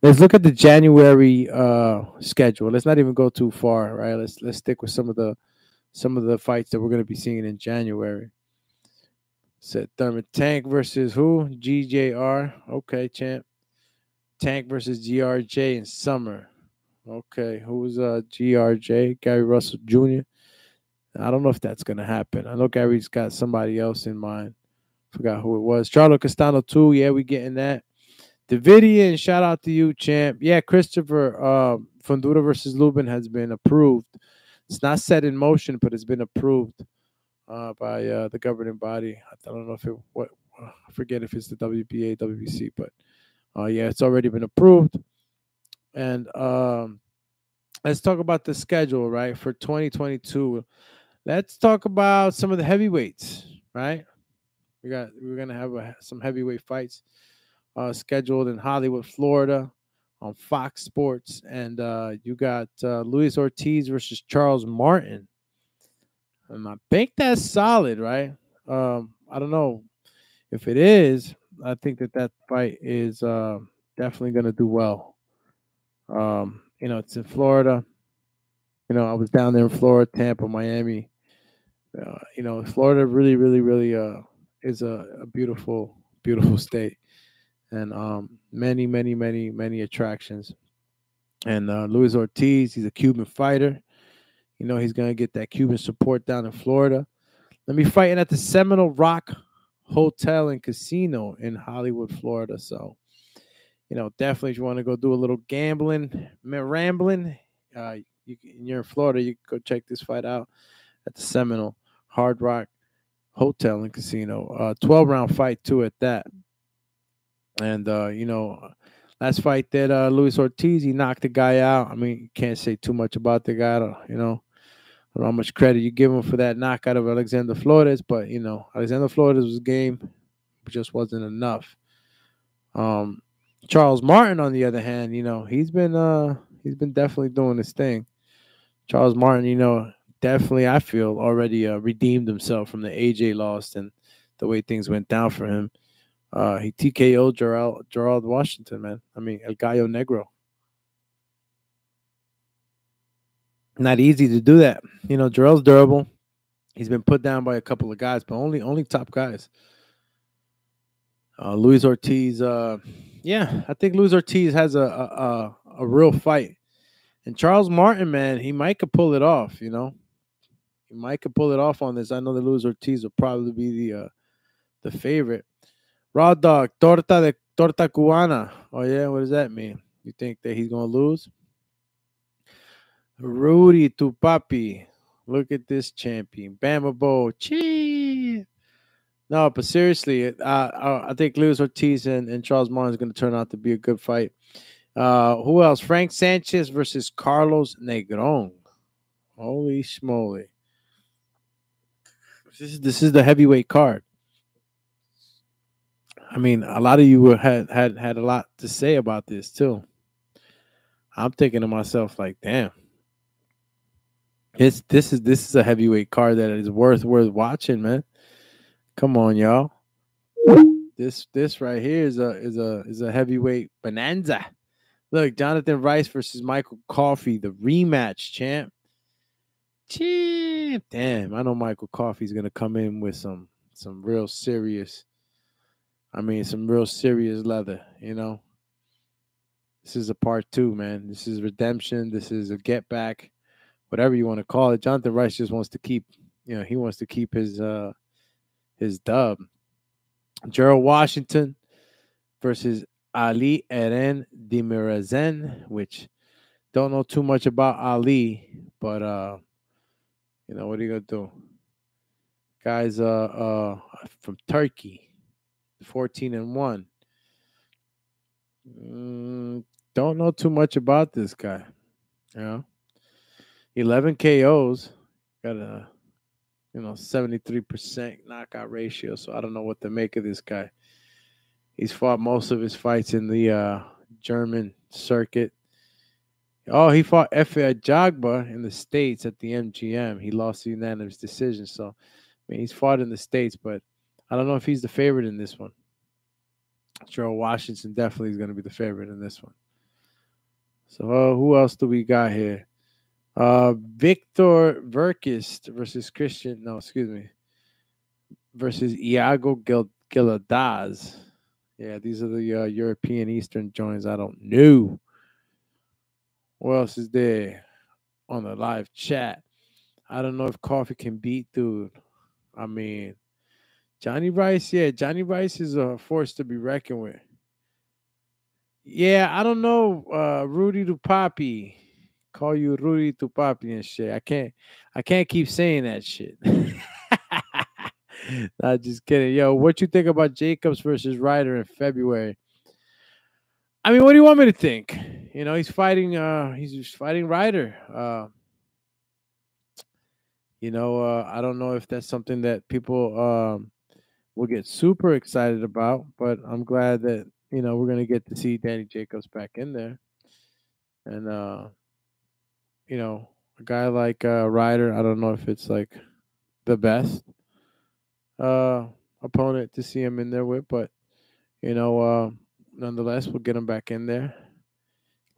let's look at the January uh schedule. Let's not even go too far, right? Let's let's stick with some of the some of the fights that we're going to be seeing in January. Said Thurman Tank versus who? GJR. Okay, champ. Tank versus GRJ in summer. Okay, who's uh GRJ? Gary Russell Jr. I don't know if that's gonna happen. I know Gary's got somebody else in mind. Forgot who it was. Charlo Castano too. Yeah, we getting that. Davidian, shout out to you, champ. Yeah, Christopher uh, Fundora versus Lubin has been approved. It's not set in motion, but it's been approved uh, by uh, the governing body. I don't know if it what I forget if it's the WBA, WBC, but uh, yeah, it's already been approved. And um, let's talk about the schedule, right, for 2022. Let's talk about some of the heavyweights, right? We got we're gonna have a, some heavyweight fights uh, scheduled in Hollywood, Florida, on Fox Sports, and uh, you got uh, Luis Ortiz versus Charles Martin. And I think that's solid, right? Um, I don't know if it is. I think that that fight is uh, definitely gonna do well. Um, you know, it's in Florida. You know, I was down there in Florida, Tampa, Miami. Uh, you know, Florida really, really, really uh, is a, a beautiful, beautiful state, and um, many, many, many, many attractions. And uh, Luis Ortiz, he's a Cuban fighter. You know, he's gonna get that Cuban support down in Florida. Let me fighting at the Seminole Rock Hotel and Casino in Hollywood, Florida. So, you know, definitely if you want to go do a little gambling, rambling, uh, you, you're in Florida, you can go check this fight out at the Seminole Hard Rock Hotel and Casino. Uh, 12 round fight too at that. And uh, you know, last fight that uh Luis Ortiz, he knocked the guy out. I mean, can't say too much about the guy, you know. How much credit you give him for that knockout of Alexander Flores, but you know, Alexander Flores was game, but just wasn't enough. Um Charles Martin, on the other hand, you know, he's been uh he's been definitely doing his thing. Charles Martin, you know, definitely I feel already uh, redeemed himself from the AJ loss and the way things went down for him. Uh, he TKO'd Gerald, Gerald Washington, man. I mean, El Gallo Negro. Not easy to do that. You know, Gerald's durable. He's been put down by a couple of guys, but only only top guys. Uh, Luis Ortiz, uh, yeah, I think Luis Ortiz has a, a a, a real fight, and Charles Martin, man, he might could pull it off. You know, might could pull it off on this. I know that Luis Ortiz will probably be the uh, the favorite. Raw dog, torta de torta cubana. Oh yeah, what does that mean? You think that he's gonna lose? Rudy to Papi. Look at this champion. Bama Bowl. Chee. No, but seriously, uh, I, think Luis Ortiz and, and Charles Martin is going to turn out to be a good fight. Uh, who else? Frank Sanchez versus Carlos Negron. Holy schmoly. This is, this is the heavyweight card. I mean, a lot of you had had had a lot to say about this too. I'm thinking to myself, like, damn, it's this is this is a heavyweight card that is worth worth watching, man. Come on, y'all. This this right here is a is a is a heavyweight bonanza. Look, Jonathan Rice versus Michael Coffey, the rematch champ. Damn, I know Michael Coffey's gonna come in with some some real serious. I mean, some real serious leather, you know. This is a part two, man. This is redemption. This is a get back whatever you want to call it. Jonathan Rice just wants to keep, you know, he wants to keep his uh his dub. Gerald Washington versus Ali Eren Demirezen, which don't know too much about Ali, but uh, you know what are you gonna do? Guys, uh, uh, from Turkey, fourteen and one. Mm, don't know too much about this guy. You know, 11 KOs, got a you know 73% knockout ratio. So I don't know what to make of this guy. He's fought most of his fights in the uh, German circuit. Oh, he fought Efe Ajagba in the States at the MGM. He lost the unanimous decision. So, I mean, he's fought in the States, but I don't know if he's the favorite in this one. Gerald Washington definitely is going to be the favorite in this one. So, uh, who else do we got here? Uh, Victor Verkist versus Christian. No, excuse me. Versus Iago Gil- Giladaz. Yeah, these are the uh, European Eastern joints. I don't know. What else is there on the live chat? I don't know if Coffey can beat dude. I mean, Johnny Rice. Yeah, Johnny Rice is a force to be reckoned with. Yeah, I don't know. Uh, Rudy Dupapi call you Rudy Tupapi and shit. I can't I can't keep saying that shit. Not just kidding. Yo, what you think about Jacobs versus Ryder in February? I mean, what do you want me to think? You know, he's fighting uh he's fighting Ryder. Uh you know, uh, I don't know if that's something that people um will get super excited about, but I'm glad that you know we're gonna get to see Danny Jacobs back in there. And uh you know, a guy like uh, Ryder, I don't know if it's like the best uh, opponent to see him in there with, but you know, uh, nonetheless, we'll get him back in there.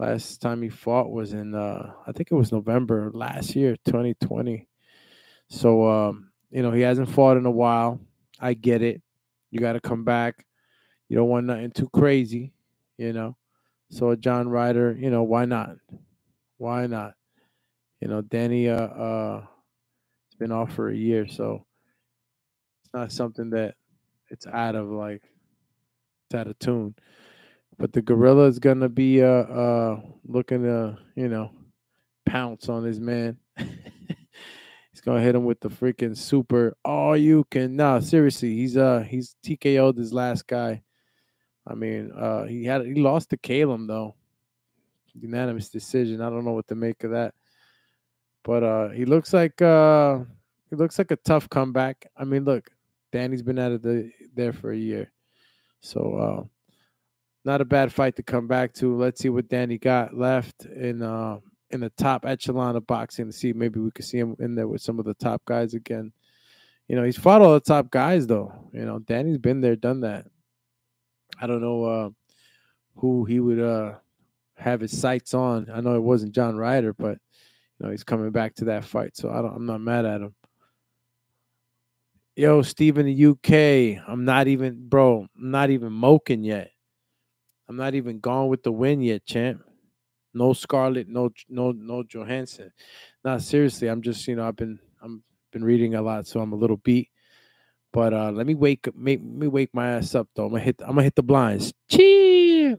Last time he fought was in, uh, I think it was November last year, 2020. So, um, you know, he hasn't fought in a while. I get it. You got to come back. You don't want nothing too crazy, you know. So, John Ryder, you know, why not? Why not? you know, Danny uh uh has been off for a year, so it's not something that it's out of like it's out of tune. But the gorilla is gonna be uh uh looking to, you know, pounce on his man. he's gonna hit him with the freaking super all you can nah seriously, he's uh he's TKO'd his last guy. I mean, uh he had he lost to Caleb though. Unanimous decision. I don't know what to make of that. But uh, he looks like uh, he looks like a tough comeback. I mean, look, Danny's been out of the there for a year, so uh, not a bad fight to come back to. Let's see what Danny got left in uh, in the top echelon of boxing to see maybe we could see him in there with some of the top guys again. You know, he's fought all the top guys though. You know, Danny's been there, done that. I don't know uh, who he would uh, have his sights on. I know it wasn't John Ryder, but you know he's coming back to that fight, so I don't. I'm not mad at him. Yo, Steve in the UK. I'm not even, bro. I'm not even moking yet. I'm not even gone with the win yet, champ. No Scarlett, no, no, no Johansson. Not seriously. I'm just, you know, I've been, I'm been reading a lot, so I'm a little beat. But uh let me wake, make me wake my ass up though. I'm gonna hit, I'm gonna hit the blinds. Cheer.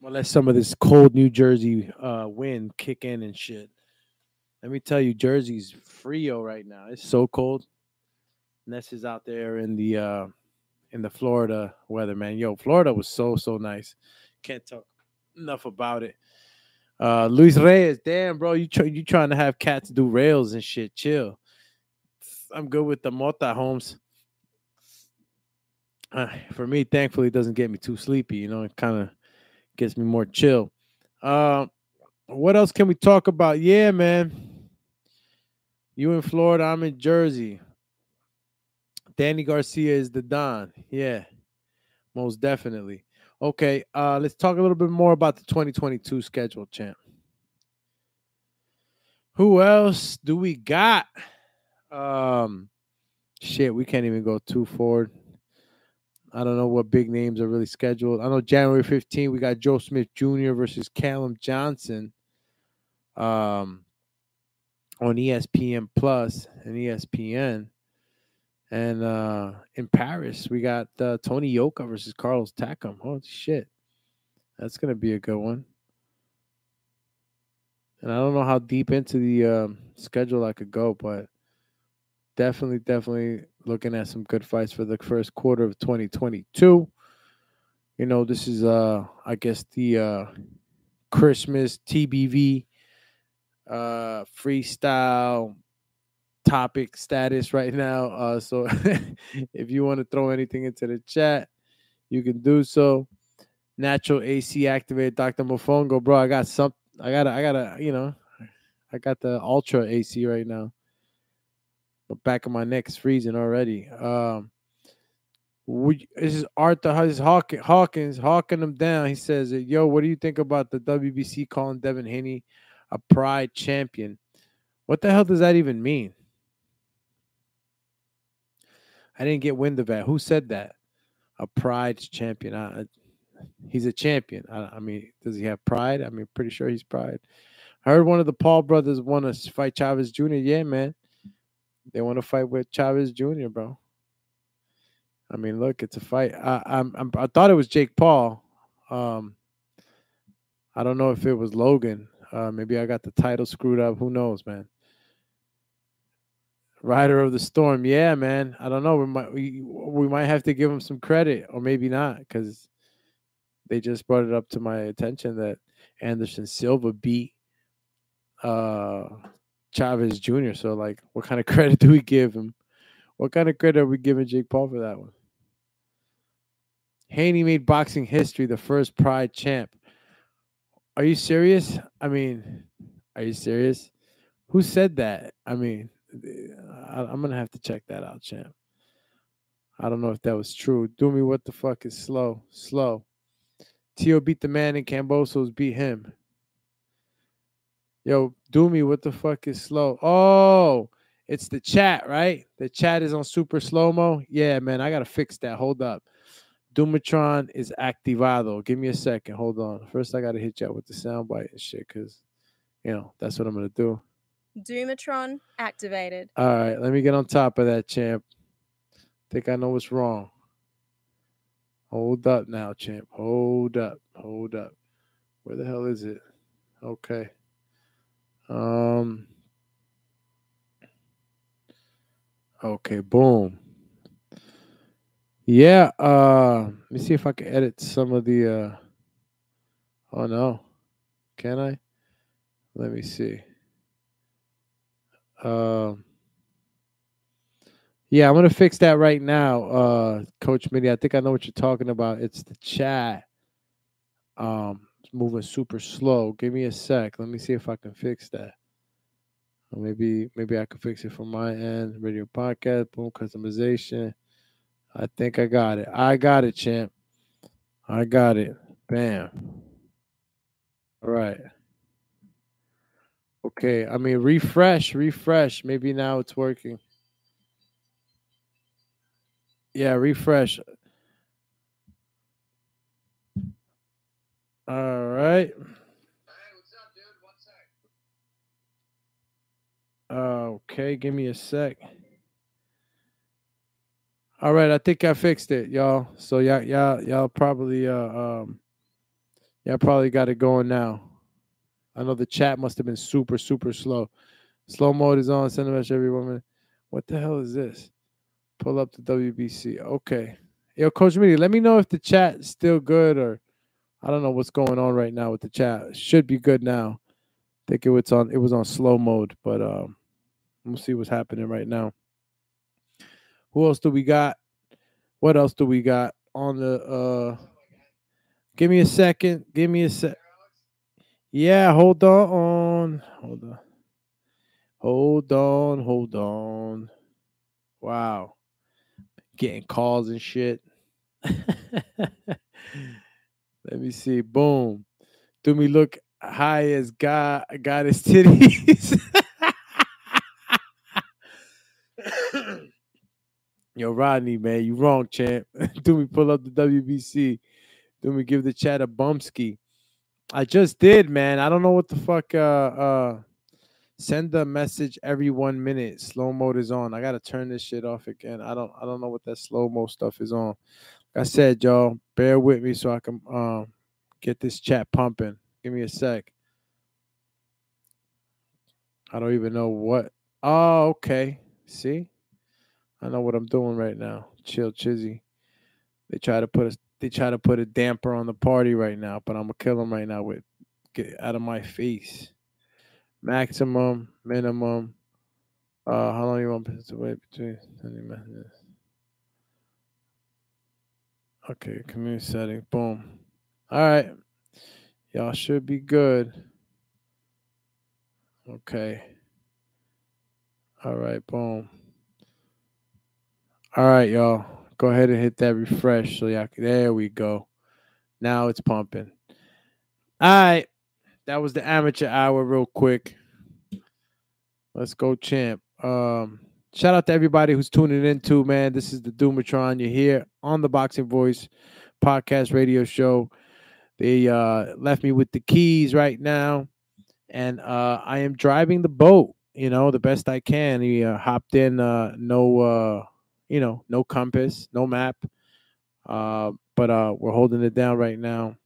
Well, let some of this cold New Jersey uh, wind kick in and shit. Let me tell you, Jersey's frio right now. It's so cold. Ness is out there in the uh, in the Florida weather, man. Yo, Florida was so so nice. Can't talk enough about it. Uh, Luis Reyes, damn, bro, you try, you trying to have cats do rails and shit? Chill. I'm good with the Mota Holmes. Uh, for me, thankfully, it doesn't get me too sleepy. You know, it kind of gets me more chill. Uh, what else can we talk about? Yeah, man. You in Florida, I'm in Jersey. Danny Garcia is the Don. Yeah, most definitely. Okay, uh, let's talk a little bit more about the 2022 schedule, champ. Who else do we got? Um, shit, we can't even go too forward. I don't know what big names are really scheduled. I know January 15, we got Joe Smith Jr. versus Callum Johnson um, on ESPN Plus and ESPN. And uh, in Paris, we got uh, Tony Yoka versus Carlos Takam. Holy shit. That's to be a good one. And I don't know how deep into the um, schedule I could go, but definitely, definitely looking at some good fights for the first quarter of 2022. You know, this is, uh, I guess, the uh, Christmas TBV uh, freestyle topic status right now. Uh, so if you want to throw anything into the chat, you can do so. Natural AC activated Dr. Mofongo, bro. I got some. I got. I got a. You know, I got the Ultra AC right now. But back of my neck is freezing already. Um, would, this is Arthur Hawkins, Hawkins hawking him down. He says, "Yo, what do you think about the WBC calling Devin Haney a Pride champion? What the hell does that even mean?" I didn't get wind of that. Who said that? A pride champion. I, he's a champion. I, I, mean, does he have pride? I mean, pretty sure he's pride. I heard one of the Paul brothers want to fight Chavez Jr. Yeah, man. They want to fight with Chavez Jr., bro. I mean, look, it's a fight. I, I'm, I'm I thought it was Jake Paul. Um, I don't know if it was Logan. Uh, maybe I got the title screwed up. Who knows, man? Rider of the Storm. Yeah, man. I don't know. We might we, we might have to give him some credit, or maybe not, because they just brought it up to my attention that Anderson Silva beat uh Chavez Jr. So like what kind of credit do we give him? What kind of credit are we giving Jake Paul for that one? Haney made boxing history, the first Pride champ. Are you serious? I mean, are you serious? Who said that? I mean, I, am gonna have to check that out, champ. I don't know if that was true. Do me what the fuck is slow? Slow. Tio beat the man and Kambosos beat him. Yo, do me what the fuck is slow? Oh, it's the chat, right? The chat is on super slow mo. Yeah, man, I gotta fix that. Hold up. Dumatron is activado. Give me a second. Hold on. First, I gotta hit up with the soundbite and shit, cause you know that's what I'm gonna do. Doomatron activated. All right, let me get on top of that, champ. Think I know what's wrong. Hold up now, champ. Hold up. Hold up. Where the hell is it? Okay. Um Okay, boom. Yeah, uh let me see if I can edit some of the uh Oh no. Can I? Let me see. Um, yeah, I'm gonna fix that right now, uh, Coach Mitty. I think I know what you're talking about. It's the chat. Um, it's moving super slow. Give me a sec. Let me see if I can fix that. Or maybe maybe I can fix it from my end. Radio podcast, boom, customization. I think I got it. I got it, champ. I got it. Bam. All right. Okay. I mean, refresh, refresh. Maybe now it's working. Yeah, refresh. All right. Okay, give me a sec. All right, I think I fixed it, y'all. So y'all, y'all, y'all probably, uh, um, y'all probably got it going now. I know the chat must have been super, super slow. Slow mode is on. Send a message every woman. What the hell is this? Pull up the WBC. Okay. Yo, Coach Mitty, let me know if the chat is still good or I don't know what's going on right now with the chat. should be good now. I think it was on it was on slow mode, but um we'll see what's happening right now. Who else do we got? What else do we got on the uh give me a second. Give me a sec. Yeah, hold on. Hold on. Hold on. Hold on. Wow. Getting calls and shit. Let me see. Boom. Do me look high as God got his titties. Yo, Rodney, man, you wrong, champ. Do me pull up the WBC. Do me give the chat a bumski. I just did, man. I don't know what the fuck. Uh, uh, send the message every one minute. Slow mode is on. I gotta turn this shit off again. I don't. I don't know what that slow mo stuff is on. Like I said, y'all, bear with me so I can um get this chat pumping. Give me a sec. I don't even know what. Oh, okay. See, I know what I'm doing right now. Chill, chizzy. They try to put a they try to put a damper on the party right now, but I'm gonna kill them right now with get out of my face. Maximum, minimum. Uh, how long you want to wait between sending messages? Okay, community setting. Boom. All right. Y'all should be good. Okay. All right, boom. All right, y'all. Go ahead and hit that refresh so can, there we go. Now it's pumping. All right. That was the amateur hour real quick. Let's go, champ. Um, shout out to everybody who's tuning in too, man. This is the Doomatron. You're here on the Boxing Voice podcast radio show. They uh, left me with the keys right now, and uh, I am driving the boat. You know, the best I can. He uh, hopped in, uh, no, uh, you know, no compass, no map, uh, but uh, we're holding it down right now.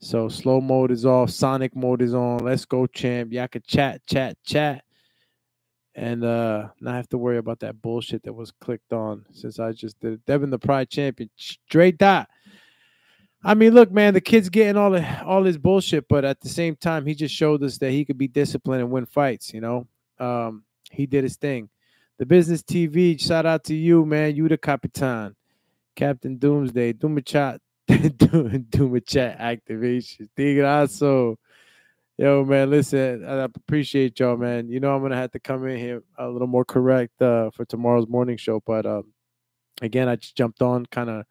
So slow mode is off, sonic mode is on. Let's go, champ. Y'all can chat, chat, chat, and uh, not have to worry about that bullshit that was clicked on since I just did it. Devin the Pride Champion, straight dot. I mean, look, man, the kid's getting all the all his bullshit, but at the same time, he just showed us that he could be disciplined and win fights. You know, um, he did his thing. The business TV, shout out to you, man. You the capitan, Captain Doomsday, Doomachat, Doomachat activation. Tigrazo. Yo, man, listen, I appreciate y'all, man. You know, I'm gonna have to come in here a little more correct uh, for tomorrow's morning show, but um, again, I just jumped on kind of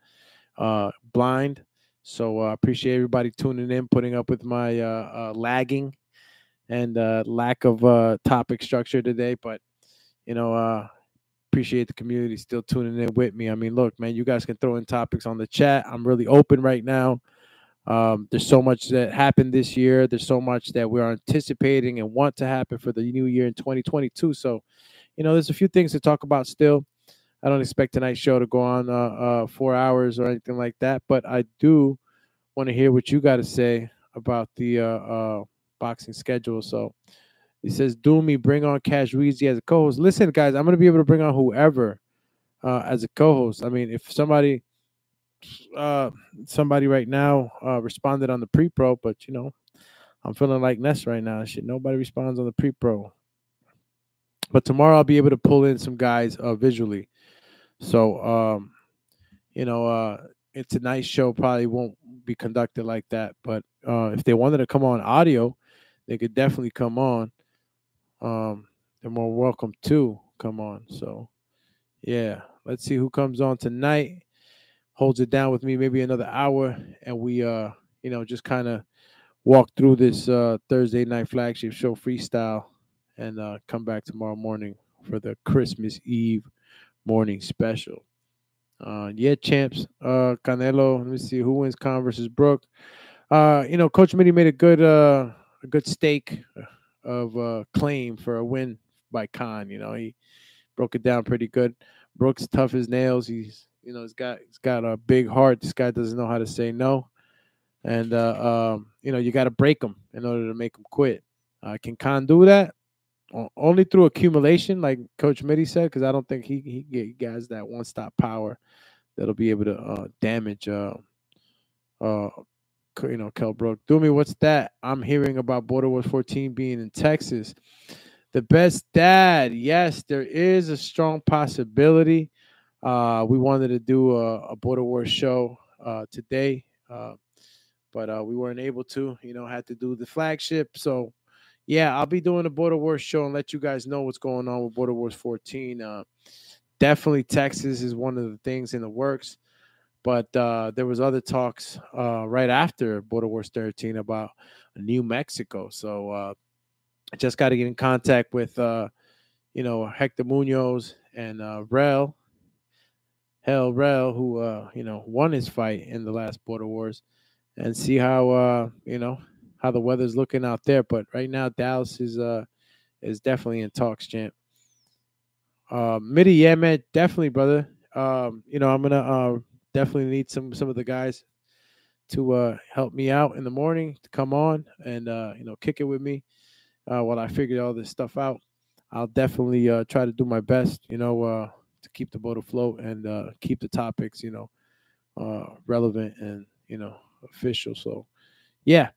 uh, blind so I uh, appreciate everybody tuning in, putting up with my uh, uh, lagging and uh, lack of uh, topic structure today. But you know, uh, appreciate the community still tuning in with me. I mean, look, man, you guys can throw in topics on the chat. I'm really open right now. Um, there's so much that happened this year. There's so much that we are anticipating and want to happen for the new year in 2022. So, you know, there's a few things to talk about still. I don't expect tonight's show to go on uh, uh, four hours or anything like that, but I do want to hear what you got to say about the uh, uh, boxing schedule. So he says, "Do me, bring on Cash Weezy as a co-host. Listen, guys, I'm to be able to bring on whoever uh, as a co-host. I mean, if somebody uh, somebody right now uh, responded on the pre-pro, but you know, I'm feeling like Ness right now. Shit, nobody responds on the pre-pro. But tomorrow I'll be able to pull in some guys uh, visually. So, um, you know, uh, it's a nice show. Probably won't be conducted like that, but uh, if they wanted to come on audio, they could definitely come on. Um, they're more welcome to come on. So, yeah, let's see who comes on tonight. Holds it down with me maybe another hour, and we uh, you know, just kind of walk through this uh Thursday night flagship show freestyle, and uh come back tomorrow morning for the Christmas Eve morning special. Uh, yeah, champs. Uh, Canelo. Let me see who wins Khan versus Brook. Uh, you know, Coach Mitty made a good uh a good stake of uh claim for a win by Khan. You know, he broke it down pretty good. Brooks tough as nails. He's you know he's got he's got a big heart. This guy doesn't know how to say no, and uh, um, you know you got to break him in order to make him quit. Uh, can Khan do that? Only through accumulation, like Coach Mitty said, because I don't think he he, has that one stop power that'll be able to uh, damage uh, uh, K- you know, Kell Brook. Do me, what's that? I'm hearing about Border Wars 14 being in Texas. The best dad. Yes, there is a strong possibility. Uh, we wanted to do a, a Border Wars show uh, today, uh, but uh, we weren't able to. You know, had to do the flagship. So, yeah, I'll be doing a Border Wars show and let you guys know what's going on with Border Wars 14. Uh, definitely, Texas is one of the things in the works but uh, there was other talks uh, right after Border Wars 13 about New Mexico. So uh, I just got to get in contact with, uh, you know, Hector Munoz and uh, Rel, Hell Rel, who uh, you know won his fight in the last Border Wars, and see how uh, you know how the weather's looking out there. But right now, Dallas is uh is definitely in talks, champ. Uh, yeah, man, definitely, brother. Um, you know, I'm gonna uh definitely need some some of the guys to uh help me out in the morning to come on and uh you know kick it with me uh while I figure all this stuff out. I'll definitely uh try to do my best, you know, uh to keep the boat afloat and uh keep the topics, you know, relevant and you know official. So yeah.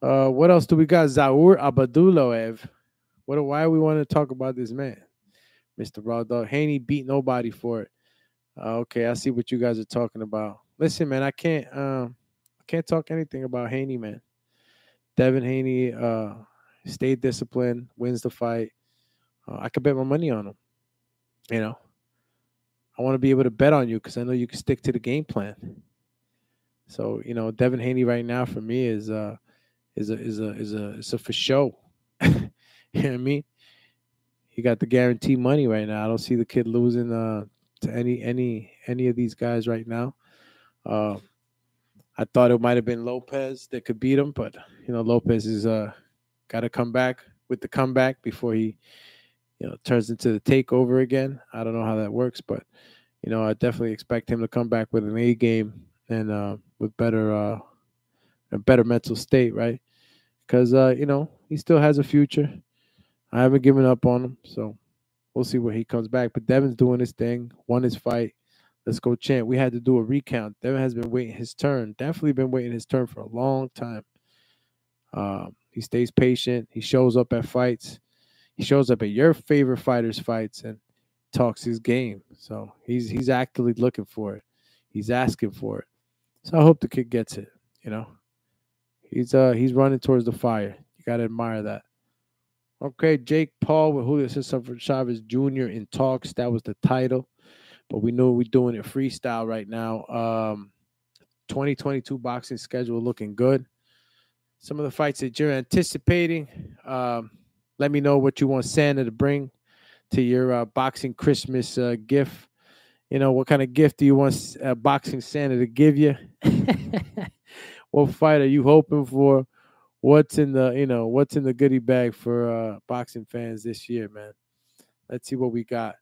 What else do we got? Zaur Abdullaev. What why we want to talk about this man? Mr. Raw Dog. Haney beat nobody for it. Okay, I see what you guys are talking about. Listen, man, I can't um I can't talk anything about Haney, man. Devin Haney uh stayed disciplined, wins the fight. Uh, I could bet my money on him. You know, I want to be able to bet on you because I know you can stick to the game plan. So you know, Devin Haney right now for me is uh is a is a is a is a for show. you know what I mean? He got the guarantee money right now. I don't see the kid losing uh to any any any of these guys right now. Uh, I thought it might have been Lopez that could beat him, but you know Lopez is uh got to come back with the comeback before he you know turns into the takeover again. I don't know how that works, but you know I definitely expect him to come back with an A game and uh, with better uh, a better mental state, right? Because uh, you know he still has a future. I haven't given up on him, so we'll see where he comes back. But Devin's doing his thing, won his fight. Let's go, chant. We had to do a recount. Devin has been waiting his turn. Definitely been waiting his turn for a long time. Um, he stays patient. He shows up at fights. He shows up at your favorite fighters' fights and talks his game. So he's he's actively looking for it. He's asking for it. So I hope the kid gets it. You know, he's uh he's running towards the fire. You gotta admire that. Okay, Jake Paul with Julio Cesar Chavez Jr. in talks. That was the title, but we know we're doing it freestyle right now. Um, 2022 boxing schedule looking good. Some of the fights that you're anticipating. Um, let me know what you want Santa to bring to your uh, boxing Christmas uh, gift. You know, what kind of gift do you want uh, boxing Santa to give you? what fight are you hoping for? What's in the you know what's in the goodie bag for uh boxing fans this year man. Let's see what we got.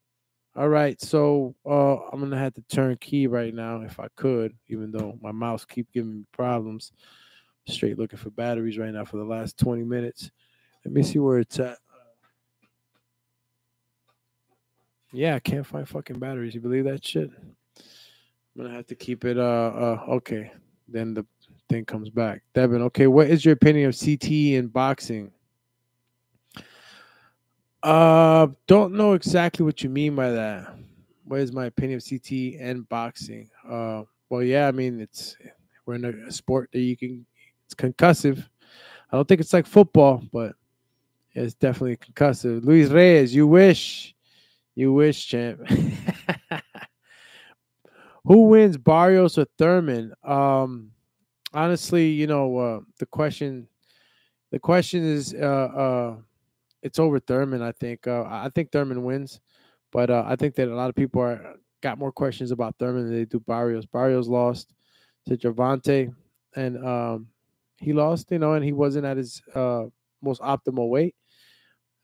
All right so uh i'm gonna have to turn key right now if i could even though my mouse keep giving me problems. Straight looking for batteries right now for the last 20 minutes. Let me see where it's at. Yeah i can't find fucking batteries. You believe that shit? I'm gonna have to keep it uh uh okay. Then the comes back. Devin, okay, what is your opinion of CTE in boxing? Uh, don't know exactly what you mean by that. What is my opinion of CTE and boxing? Uh, well, yeah, I mean it's we're in a sport that you can it's concussive. I don't think it's like football, but It's definitely concussive. Luis Reyes, you wish. You wish, champ. Who wins, Barrios or Thurman? Um, honestly, you know, uh, the question, the question is, uh, uh, it's over Thurman. I think. Uh, I think Thurman wins, but uh, I think that a lot of people are got more questions about Thurman than they do Barrios. Barrios lost to Gervonta, and um, he lost, you know, and he wasn't at his uh, most optimal weight.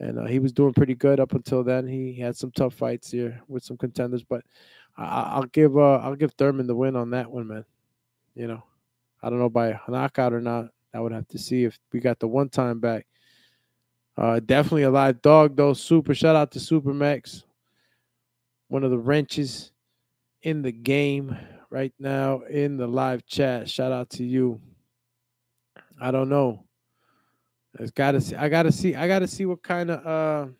And uh, he was doing pretty good up until then. He had some tough fights here with some contenders, but I, will give uh, I'll give Thurman the win on that one, man. You know, I don't know by a knockout or not. I would have to see if we got the one time back. Uh, definitely a live dog though. Super shout out to Super Max, one of the wrenches in the game right now in the live chat. Shout out to you. I don't know. I gotta see. I gotta see. I gotta see what kind of. uh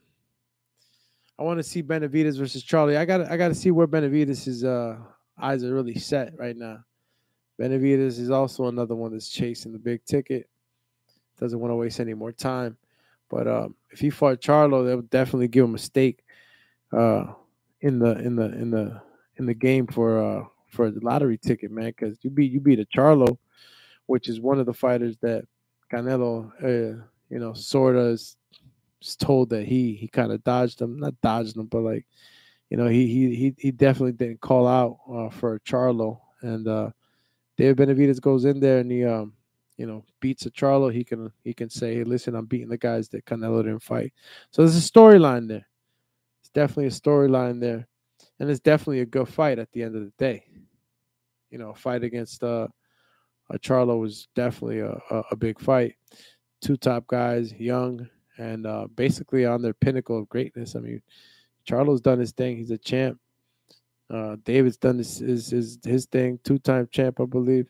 I want to see Benavidez versus Charlo. I gotta. I got to see where Benavidez' uh, eyes are really set right now. Benavidez is also another one that's chasing the big ticket. Doesn't want to waste any more time. But um, if he fought Charlo, that would definitely give him a stake uh, in the in the in the in the game for uh, for the lottery ticket, man. Because you beat you beat a Charlo, which is one of the fighters that Canelo, uh, you know, sort of is, is, told that he he kind of dodged him, not dodged him, but like, you know, he he he he definitely didn't call out uh, for Charlo, and uh, David Benavidez goes in there and he um you know beats a Charlo, he can he can say, hey, listen, I'm beating the guys that Canelo didn't fight. So there's a storyline there. It's definitely a storyline there, and it's definitely a good fight at the end of the day. You know, fight against uh uh, Charlo was definitely a, a, a, big fight. Two top guys, young, and uh, basically on their pinnacle of greatness. I mean, Charlo's done his thing. He's a champ. Uh, David's done his, his his his thing. Two time champ, I believe.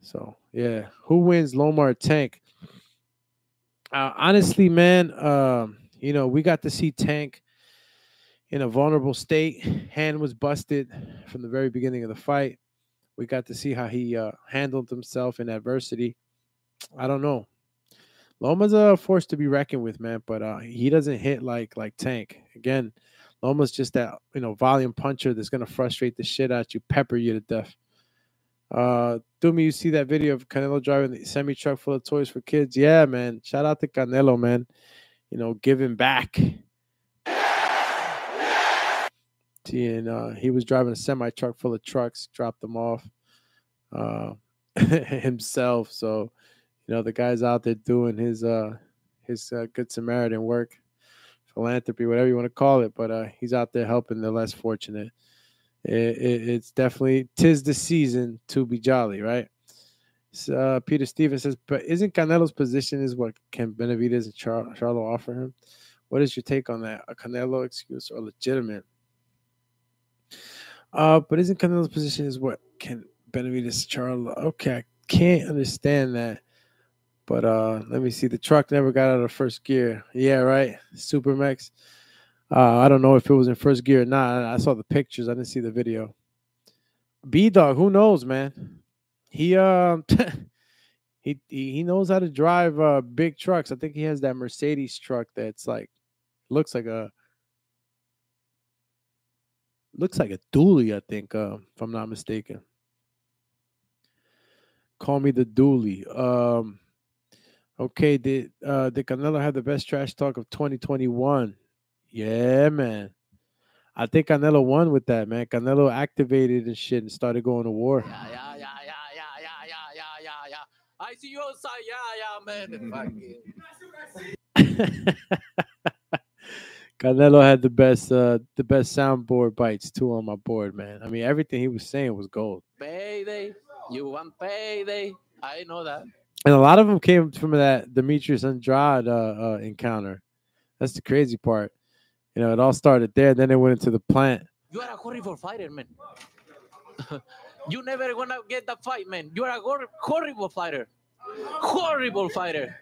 So yeah, who wins, Lomar Tank? Uh, honestly, man, um, you know we got to see Tank in a vulnerable state. Hand was busted from the very beginning of the fight. We got to see how he uh, handled himself in adversity. I don't know. Loma's a force to be reckoned with, man, but uh, he doesn't hit like like Tank. Again, Loma's just that you know volume puncher that's gonna frustrate the shit out you, pepper you to death. Uh, Dumi, you see that video of Canelo driving the semi truck full of toys for kids? Yeah, man. Shout out to Canelo, man. You know, giving back and uh, he was driving a semi truck full of trucks, dropped them off uh, himself. So, you know, the guy's out there doing his uh, his uh, good Samaritan work, philanthropy, whatever you want to call it. But uh, he's out there helping the less fortunate. It, it, it's definitely tis the season to be jolly, right? So, uh, Peter Stevens says, but isn't Canelo's position is what can Benavidez and Char- Charlo offer him? What is your take on that? A Canelo excuse or legitimate? Uh, but isn't Canelo's position is what can Benavidez Charlo? Okay, I can't understand that. But uh, let me see. The truck never got out of first gear. Yeah, right. Supermax. Uh, I don't know if it was in first gear or not. I saw the pictures. I didn't see the video. B Dog, who knows, man? He um he he knows how to drive uh big trucks. I think he has that Mercedes truck that's like looks like a looks like a dually, I think, uh, if I'm not mistaken. Call me the dually. Um, okay, did uh, did Canelo have the best trash talk of 2021? Yeah, man. I think Canelo won with that, man. Canelo activated and shit and started going to war. Yeah, yeah, yeah, yeah, yeah, yeah, yeah, yeah, yeah, yeah. I see you outside. Yeah, yeah, man. Canelo had the best uh the best soundboard bites too on my board, man. I mean, everything he was saying was gold. Payday, you want payday? I know that. And a lot of them came from that Demetrius Andrade uh, uh, encounter. That's the crazy part. You know, it all started there. Then it went into the plant. You are a horrible fighter, man. you never gonna get that fight, man. You are a horrible fighter. Horrible fighter.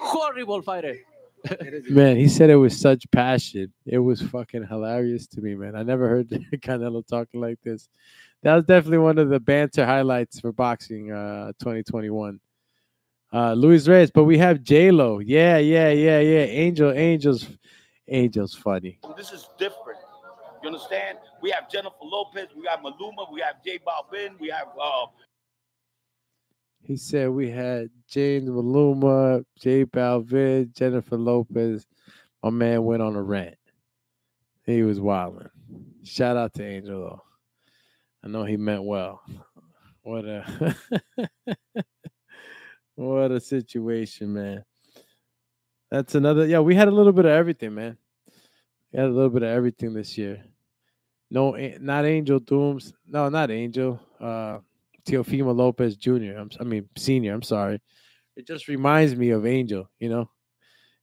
Horrible fighter. man, he said it with such passion. It was fucking hilarious to me, man. I never heard Canelo talking like this. That was definitely one of the banter highlights for boxing uh 2021. Uh, Luis Reyes, but we have J Lo. Yeah, yeah, yeah, yeah. Angel, Angels, Angels, funny. This is different. You understand? We have Jennifer Lopez, we have Maluma, we have J Balvin, we have uh, He said we had James Maluma, J Balvin, Jennifer Lopez. My man went on a rant. He was wilding. Shout out to Angel though. I know he meant well. What a what a situation, man. That's another. Yeah, we had a little bit of everything, man. We had a little bit of everything this year. No, not Angel Dooms. No, not Angel. Uh, Teofimo Lopez Jr. I'm, I mean, senior. I'm sorry. It just reminds me of Angel. You know,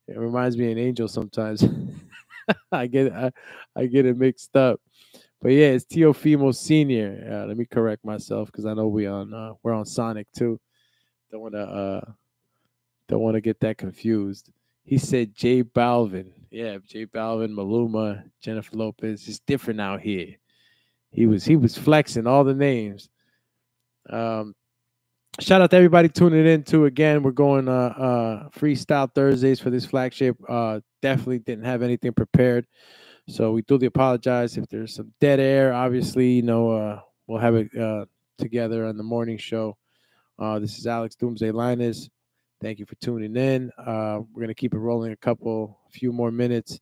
it reminds me of an Angel sometimes. I get I, I get it mixed up. But yeah, it's Teofimo Senior. Uh, let me correct myself because I know we on uh, we're on Sonic too. Don't want to uh, don't want to get that confused. He said J Balvin. Yeah, J Balvin, Maluma, Jennifer Lopez. It's different out here. He was he was flexing all the names. Um, shout out to everybody tuning in too. Again, we're going uh uh freestyle Thursdays for this flagship. Uh, definitely didn't have anything prepared. So we duly apologize if there's some dead air. Obviously, you know, uh, we'll have it uh, together on the morning show. Uh, this is Alex Doomsday Linus. Thank you for tuning in. Uh, we're gonna keep it rolling a couple, few more minutes,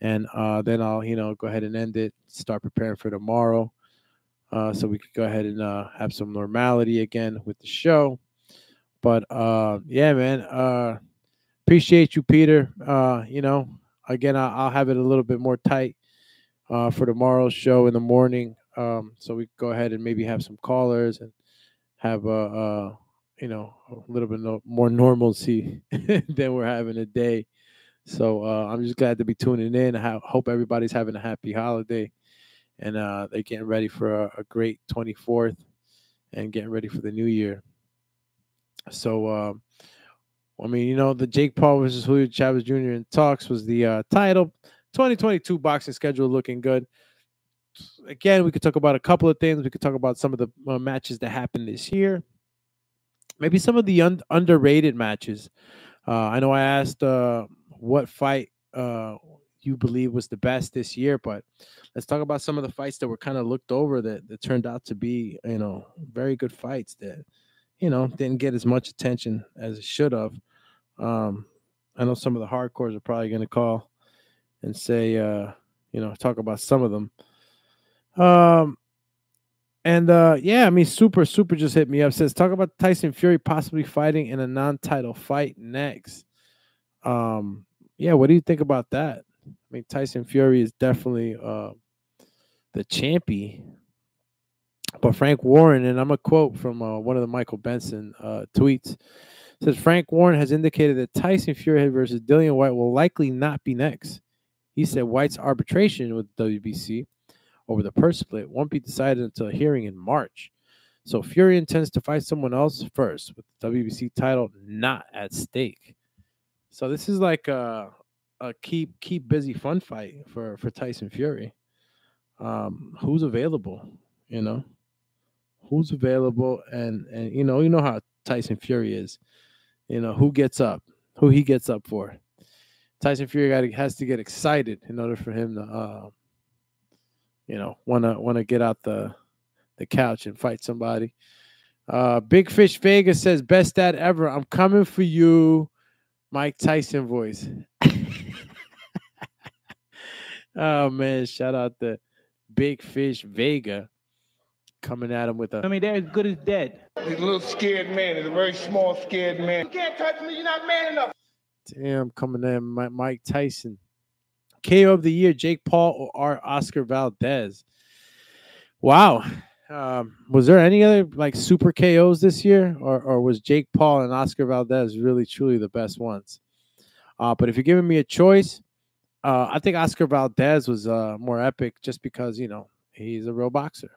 and uh, then I'll, you know, go ahead and end it. Start preparing for tomorrow, uh, so we could go ahead and uh, have some normality again with the show. But uh, yeah, man, appreciate you, Peter. You know, again, I- I'll have it a little bit more tight for tomorrow's show in the morning. Um, so we go ahead and maybe have some callers and have a, uh, you know, a little bit more normalcy than we're having today. So uh, I'm just glad to be tuning in. I hope everybody's having a happy holiday and uh, they're getting ready for a, a great 24th and getting ready for the new year. So, um, I mean, you know, the Jake Paul versus Julio Chavez Jr. in talks was the uh, title. 2022 boxing schedule looking good. Again, we could talk about a couple of things. We could talk about some of the uh, matches that happened this year. Maybe some of the un- underrated matches. Uh, I know I asked uh, what fight uh, you believe was the best this year, but let's talk about some of the fights that were kind of looked over that, that turned out to be, you know, very good fights that, you know, didn't get as much attention as it should have. Um, I know some of the hardcores are probably going to call and say, uh, you know, talk about some of them. Um, and uh, yeah, I mean, super, super just hit me up. Says talk about Tyson Fury possibly fighting in a non-title fight next. Um, yeah, what do you think about that? I mean, Tyson Fury is definitely uh the champion. But Frank Warren, and I'm a quote from uh, one of the Michael Benson uh, tweets, says Frank Warren has indicated that Tyson Fury versus Dillian Whyte will likely not be next. He said Whyte's arbitration with WBC over the purse split won't be decided until a hearing in March. So Fury intends to fight someone else first, with the WBC title not at stake. So this is like a, a keep keep busy fun fight for for Tyson Fury. Um, who's available? You know, who's available, and and you know you know how Tyson Fury is. You know who gets up, who he gets up for. Tyson Fury got has to get excited in order for him to, uh, you know, wanna wanna get out the the couch and fight somebody. Uh, Big Fish Vegas says best dad ever. I'm coming for you, Mike Tyson voice. oh man, shout out to Big Fish Vega coming at him with a. I mean, they're as good as dead. He's a little scared man. He's a very small, scared man. You can't touch me. You're not man enough. Damn, coming in Mike Tyson. KO of the year, Jake Paul or Oscar Valdez. Wow. Um, was there any other like super KOs this year, or or was Jake Paul and Oscar Valdez really truly the best ones? Uh, but if you're giving me a choice, uh, I think Oscar Valdez was uh, more epic just because you know he's a real boxer.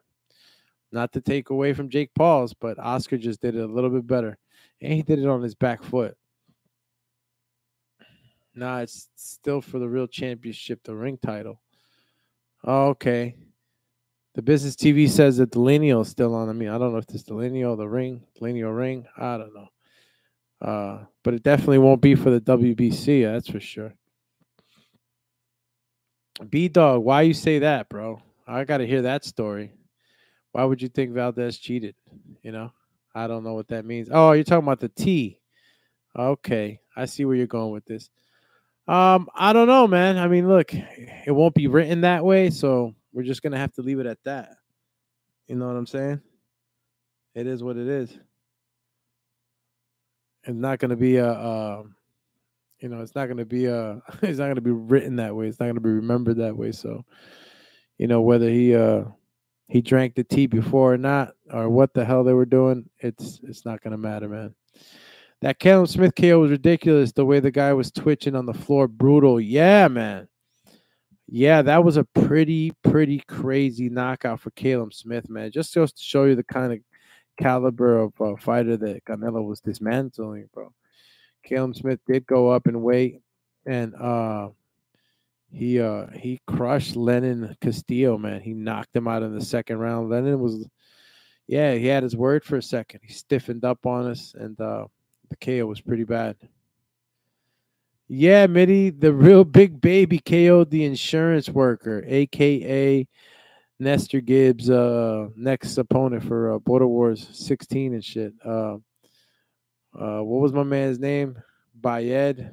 Not to take away from Jake Paul's, but Oscar just did it a little bit better, and he did it on his back foot. Nah, it's still for the real championship, the ring title. Oh, okay. The business TV says that Delaney is still on. I mean, I don't know if this Delaney the ring, Delaney ring. I don't know. Uh, but it definitely won't be for the WBC. That's for sure. B Dog, why you say that, bro? I got to hear that story. Why would you think Valdez cheated? You know, I don't know what that means. Oh, you're talking about the T. Okay, I see where you're going with this. Um, I don't know, man. I mean, look, it won't be written that way, so we're just gonna have to leave it at that. You know what I'm saying? It is what it is. It's not gonna be a, you know, it's not gonna be a, it's not gonna be written that way. It's not gonna be remembered that way. So, you know, whether he uh he drank the tea before or not, or what the hell they were doing, it's it's not gonna matter, man. That Callum Smith KO was ridiculous. The way the guy was twitching on the floor, brutal. Yeah, man. Yeah, that was a pretty, pretty crazy knockout for Callum Smith, man. Just goes to show you the kind of caliber of uh, fighter that Canelo was dismantling, bro. Callum Smith did go up in weight, and uh, he uh, he crushed Lenin Castillo, man. He knocked him out in the second round. Lennon was, yeah, he had his word for a second. He stiffened up on us, and uh, the KO was pretty bad. Yeah, Mitty, the real big baby KO'd the insurance worker, aka Nestor Gibbs' uh, next opponent for uh, Border Wars 16 and shit. Uh, uh, what was my man's name? Bayed.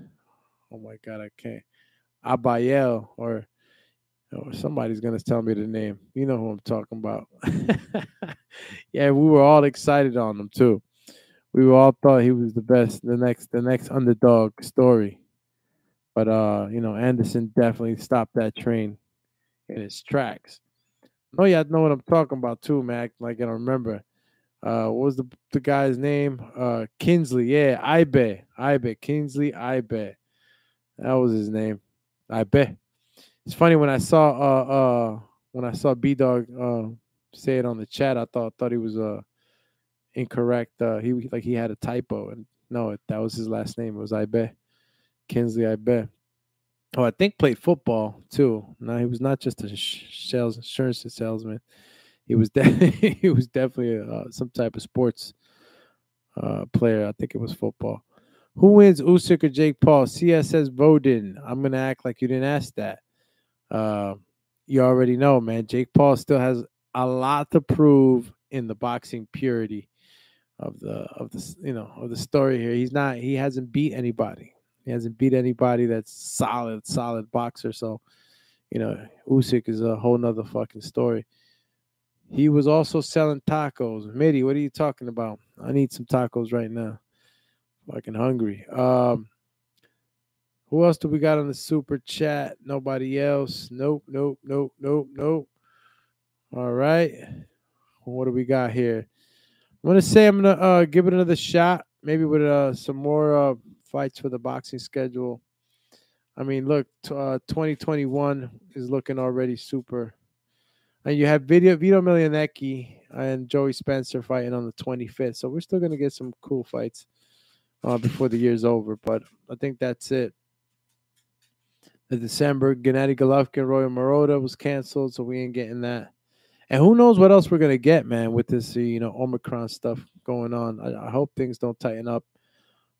Oh my god, I can't. Abayel or or somebody's gonna tell me the name. You know who I'm talking about. yeah, we were all excited on them too we all thought he was the best, the next, the next underdog story. But uh, you know, Anderson definitely stopped that train in its tracks. Oh yeah, I know what I'm talking about too, Mac. Like I don't remember. Uh, what was the the guy's name? Uh, Kinsley. Yeah, I bet. I bet Kinsley. I bet. That was his name. I bet. It's funny when I saw uh uh when I saw B Dog uh say it on the chat. I thought thought he was uh incorrect. Uh, he like he had a typo, and no, that was his last name. It was Ibe, Kinsley Ibeh. Oh, I think played football too. No, he was not just a sales insurance salesman. He was de- he was definitely uh, some type of sports uh, player. I think it was football. Who wins Usyk or Jake Paul? CS says Voden. I'm gonna act like you didn't ask that. Uh, you already know, man. Jake Paul still has a lot to prove in the boxing purity of the of the you know of the story here. He's not he hasn't beat anybody. He hasn't beat anybody that's solid, solid boxer. So, you know, Usyk is a whole nother fucking story. He was also selling tacos. Mitty, what are you talking about? I need some tacos right now. Fucking hungry. Um, who else do we got on the super chat? Nobody else. Nope, nope, nope, nope, nope. All right. What do we got here? I'm gonna say I'm gonna uh, give it another shot, maybe with uh, some more uh, fights for the boxing schedule. I mean, look, t- uh, 2021 is looking already super. And you have Video Vito Mielnicki and Joey Spencer fighting on the 25th, so we're still gonna get some cool fights uh, before the year's over. But I think that's it. The December Gennady Golovkin, Ryota Murata was canceled, so we ain't getting that. And who knows what else we're gonna get, man, with this you know Omicron stuff going on. I, I hope things don't tighten up.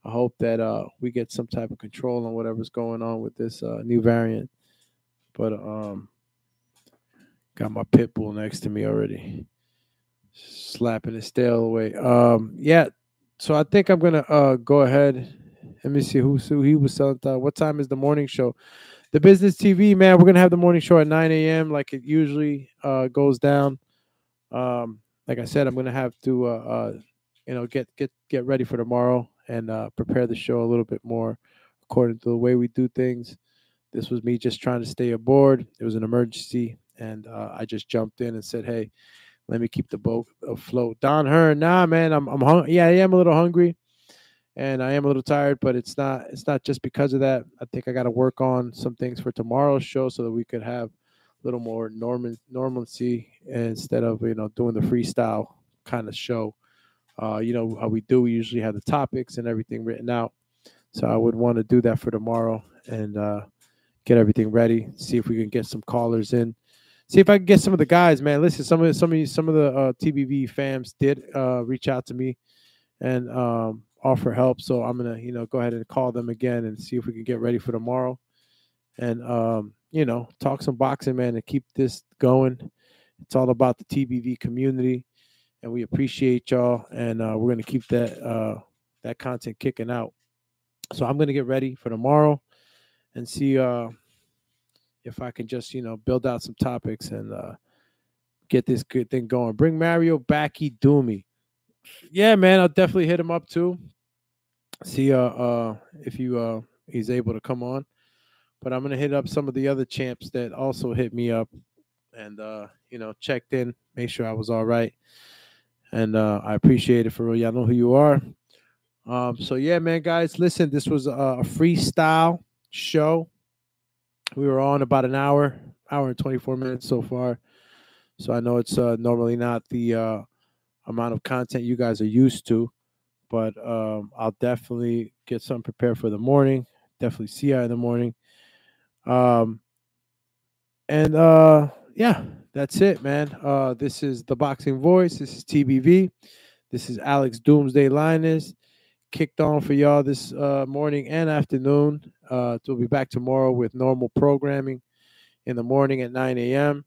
I hope that uh, we get some type of control on whatever's going on with this uh, new variant. But um, got my pit bull next to me already, slapping his tail away. Um, yeah. So I think I'm gonna uh, go ahead. Let me see who, who he was selling. Uh, what time is the morning show? The business TV, man, we're gonna have the morning show at 9 a.m. like it usually uh, goes down. Um, like I said, I'm gonna have to, uh, uh, you know, get get get ready for tomorrow and uh, prepare the show a little bit more according to the way we do things. This was me just trying to stay aboard. It was an emergency, and uh, I just jumped in and said, "Hey, let me keep the boat afloat." Don Hearn, nah, man, I'm I'm hung- yeah, I am a little hungry and I am a little tired, but it's not it's not just because of that. I think I got to work on some things for tomorrow's show so that we could have a little more normal normalcy instead of you know doing the freestyle kind of show. Uh, you know how we do. We usually have the topics and everything written out. So I would want to do that for tomorrow and uh, get everything ready. See if we can get some callers in. See if I can get some of the guys, man. Listen, some of some of some of the uh, TBV fans did uh, reach out to me, and um, offer help. So I'm gonna, you know, go ahead and call them again and see if we can get ready for tomorrow, and um, you know, talk some boxing, man, and keep this going. It's all about the TBV community, and we appreciate y'all, and uh, we're gonna keep that uh, that content kicking out. So I'm gonna get ready for tomorrow, and see uh, if I can just, you know, build out some topics and uh, get this good thing going. Bring Mario Backy Doomy. Yeah, man, I'll definitely hit him up too. See uh uh if you uh he's able to come on. But I'm gonna hit up some of the other champs that also hit me up and uh, you know, checked in, make sure I was all right. And uh I appreciate it for real. Y'all know who you are. Um, so yeah, man, guys, listen, this was a, freestyle show. We were on about an hour, hour and 24 minutes so far. So I know it's uh, normally not the uh, amount of content you guys are used to, but um, I'll definitely get something prepared for the morning. Definitely see you in the morning. Um, and uh, yeah, that's it, man. Uh, this is the Boxing Voice. This is TBV. This is Alex Doomsday Linus. Kicked on for y'all this uh, morning and afternoon. Uh, we'll be back tomorrow with normal programming in the morning at 9 a.m.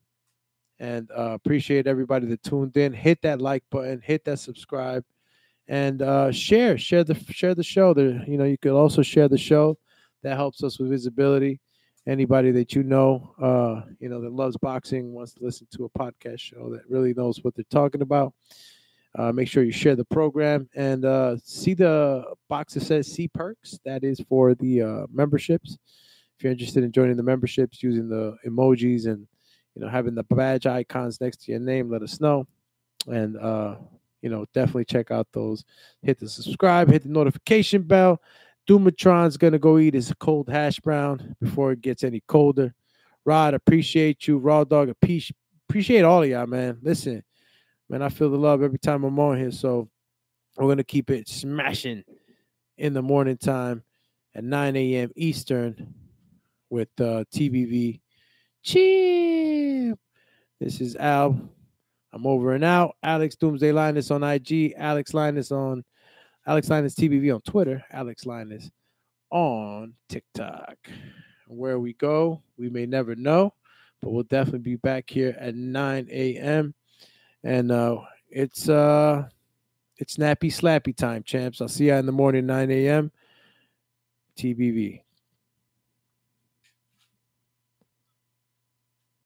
And uh, appreciate everybody that tuned in. Hit that like button, hit that subscribe, and uh, share share the share the show. There, you know, you could also share the show. That helps us with visibility. Anybody that you know, uh, you know, that loves boxing wants to listen to a podcast show that really knows what they're talking about. Uh, make sure you share the program and uh, see the box that says "See Perks." That is for the uh, memberships. If you're interested in joining the memberships, using the emojis and you know having the badge icons next to your name, let us know. And uh, you know, definitely check out those. Hit the subscribe, hit the notification bell. Dumatron's gonna go eat his cold hash brown before it gets any colder. Rod, appreciate you. Raw dog, appreciate all of y'all, man. Listen, man, I feel the love every time I'm on here. So we're gonna keep it smashing in the morning time at 9 a.m. Eastern with uh, TBV. Cheap. This is Al. I'm over and out. Alex Doomsday Linus on IG. Alex Linus on Alex Linus TBV on Twitter. Alex Linus on TikTok. Where we go, we may never know, but we'll definitely be back here at 9 a.m. And uh, it's uh, it's nappy slappy time, champs. I'll see you in the morning, 9 a.m. TBV.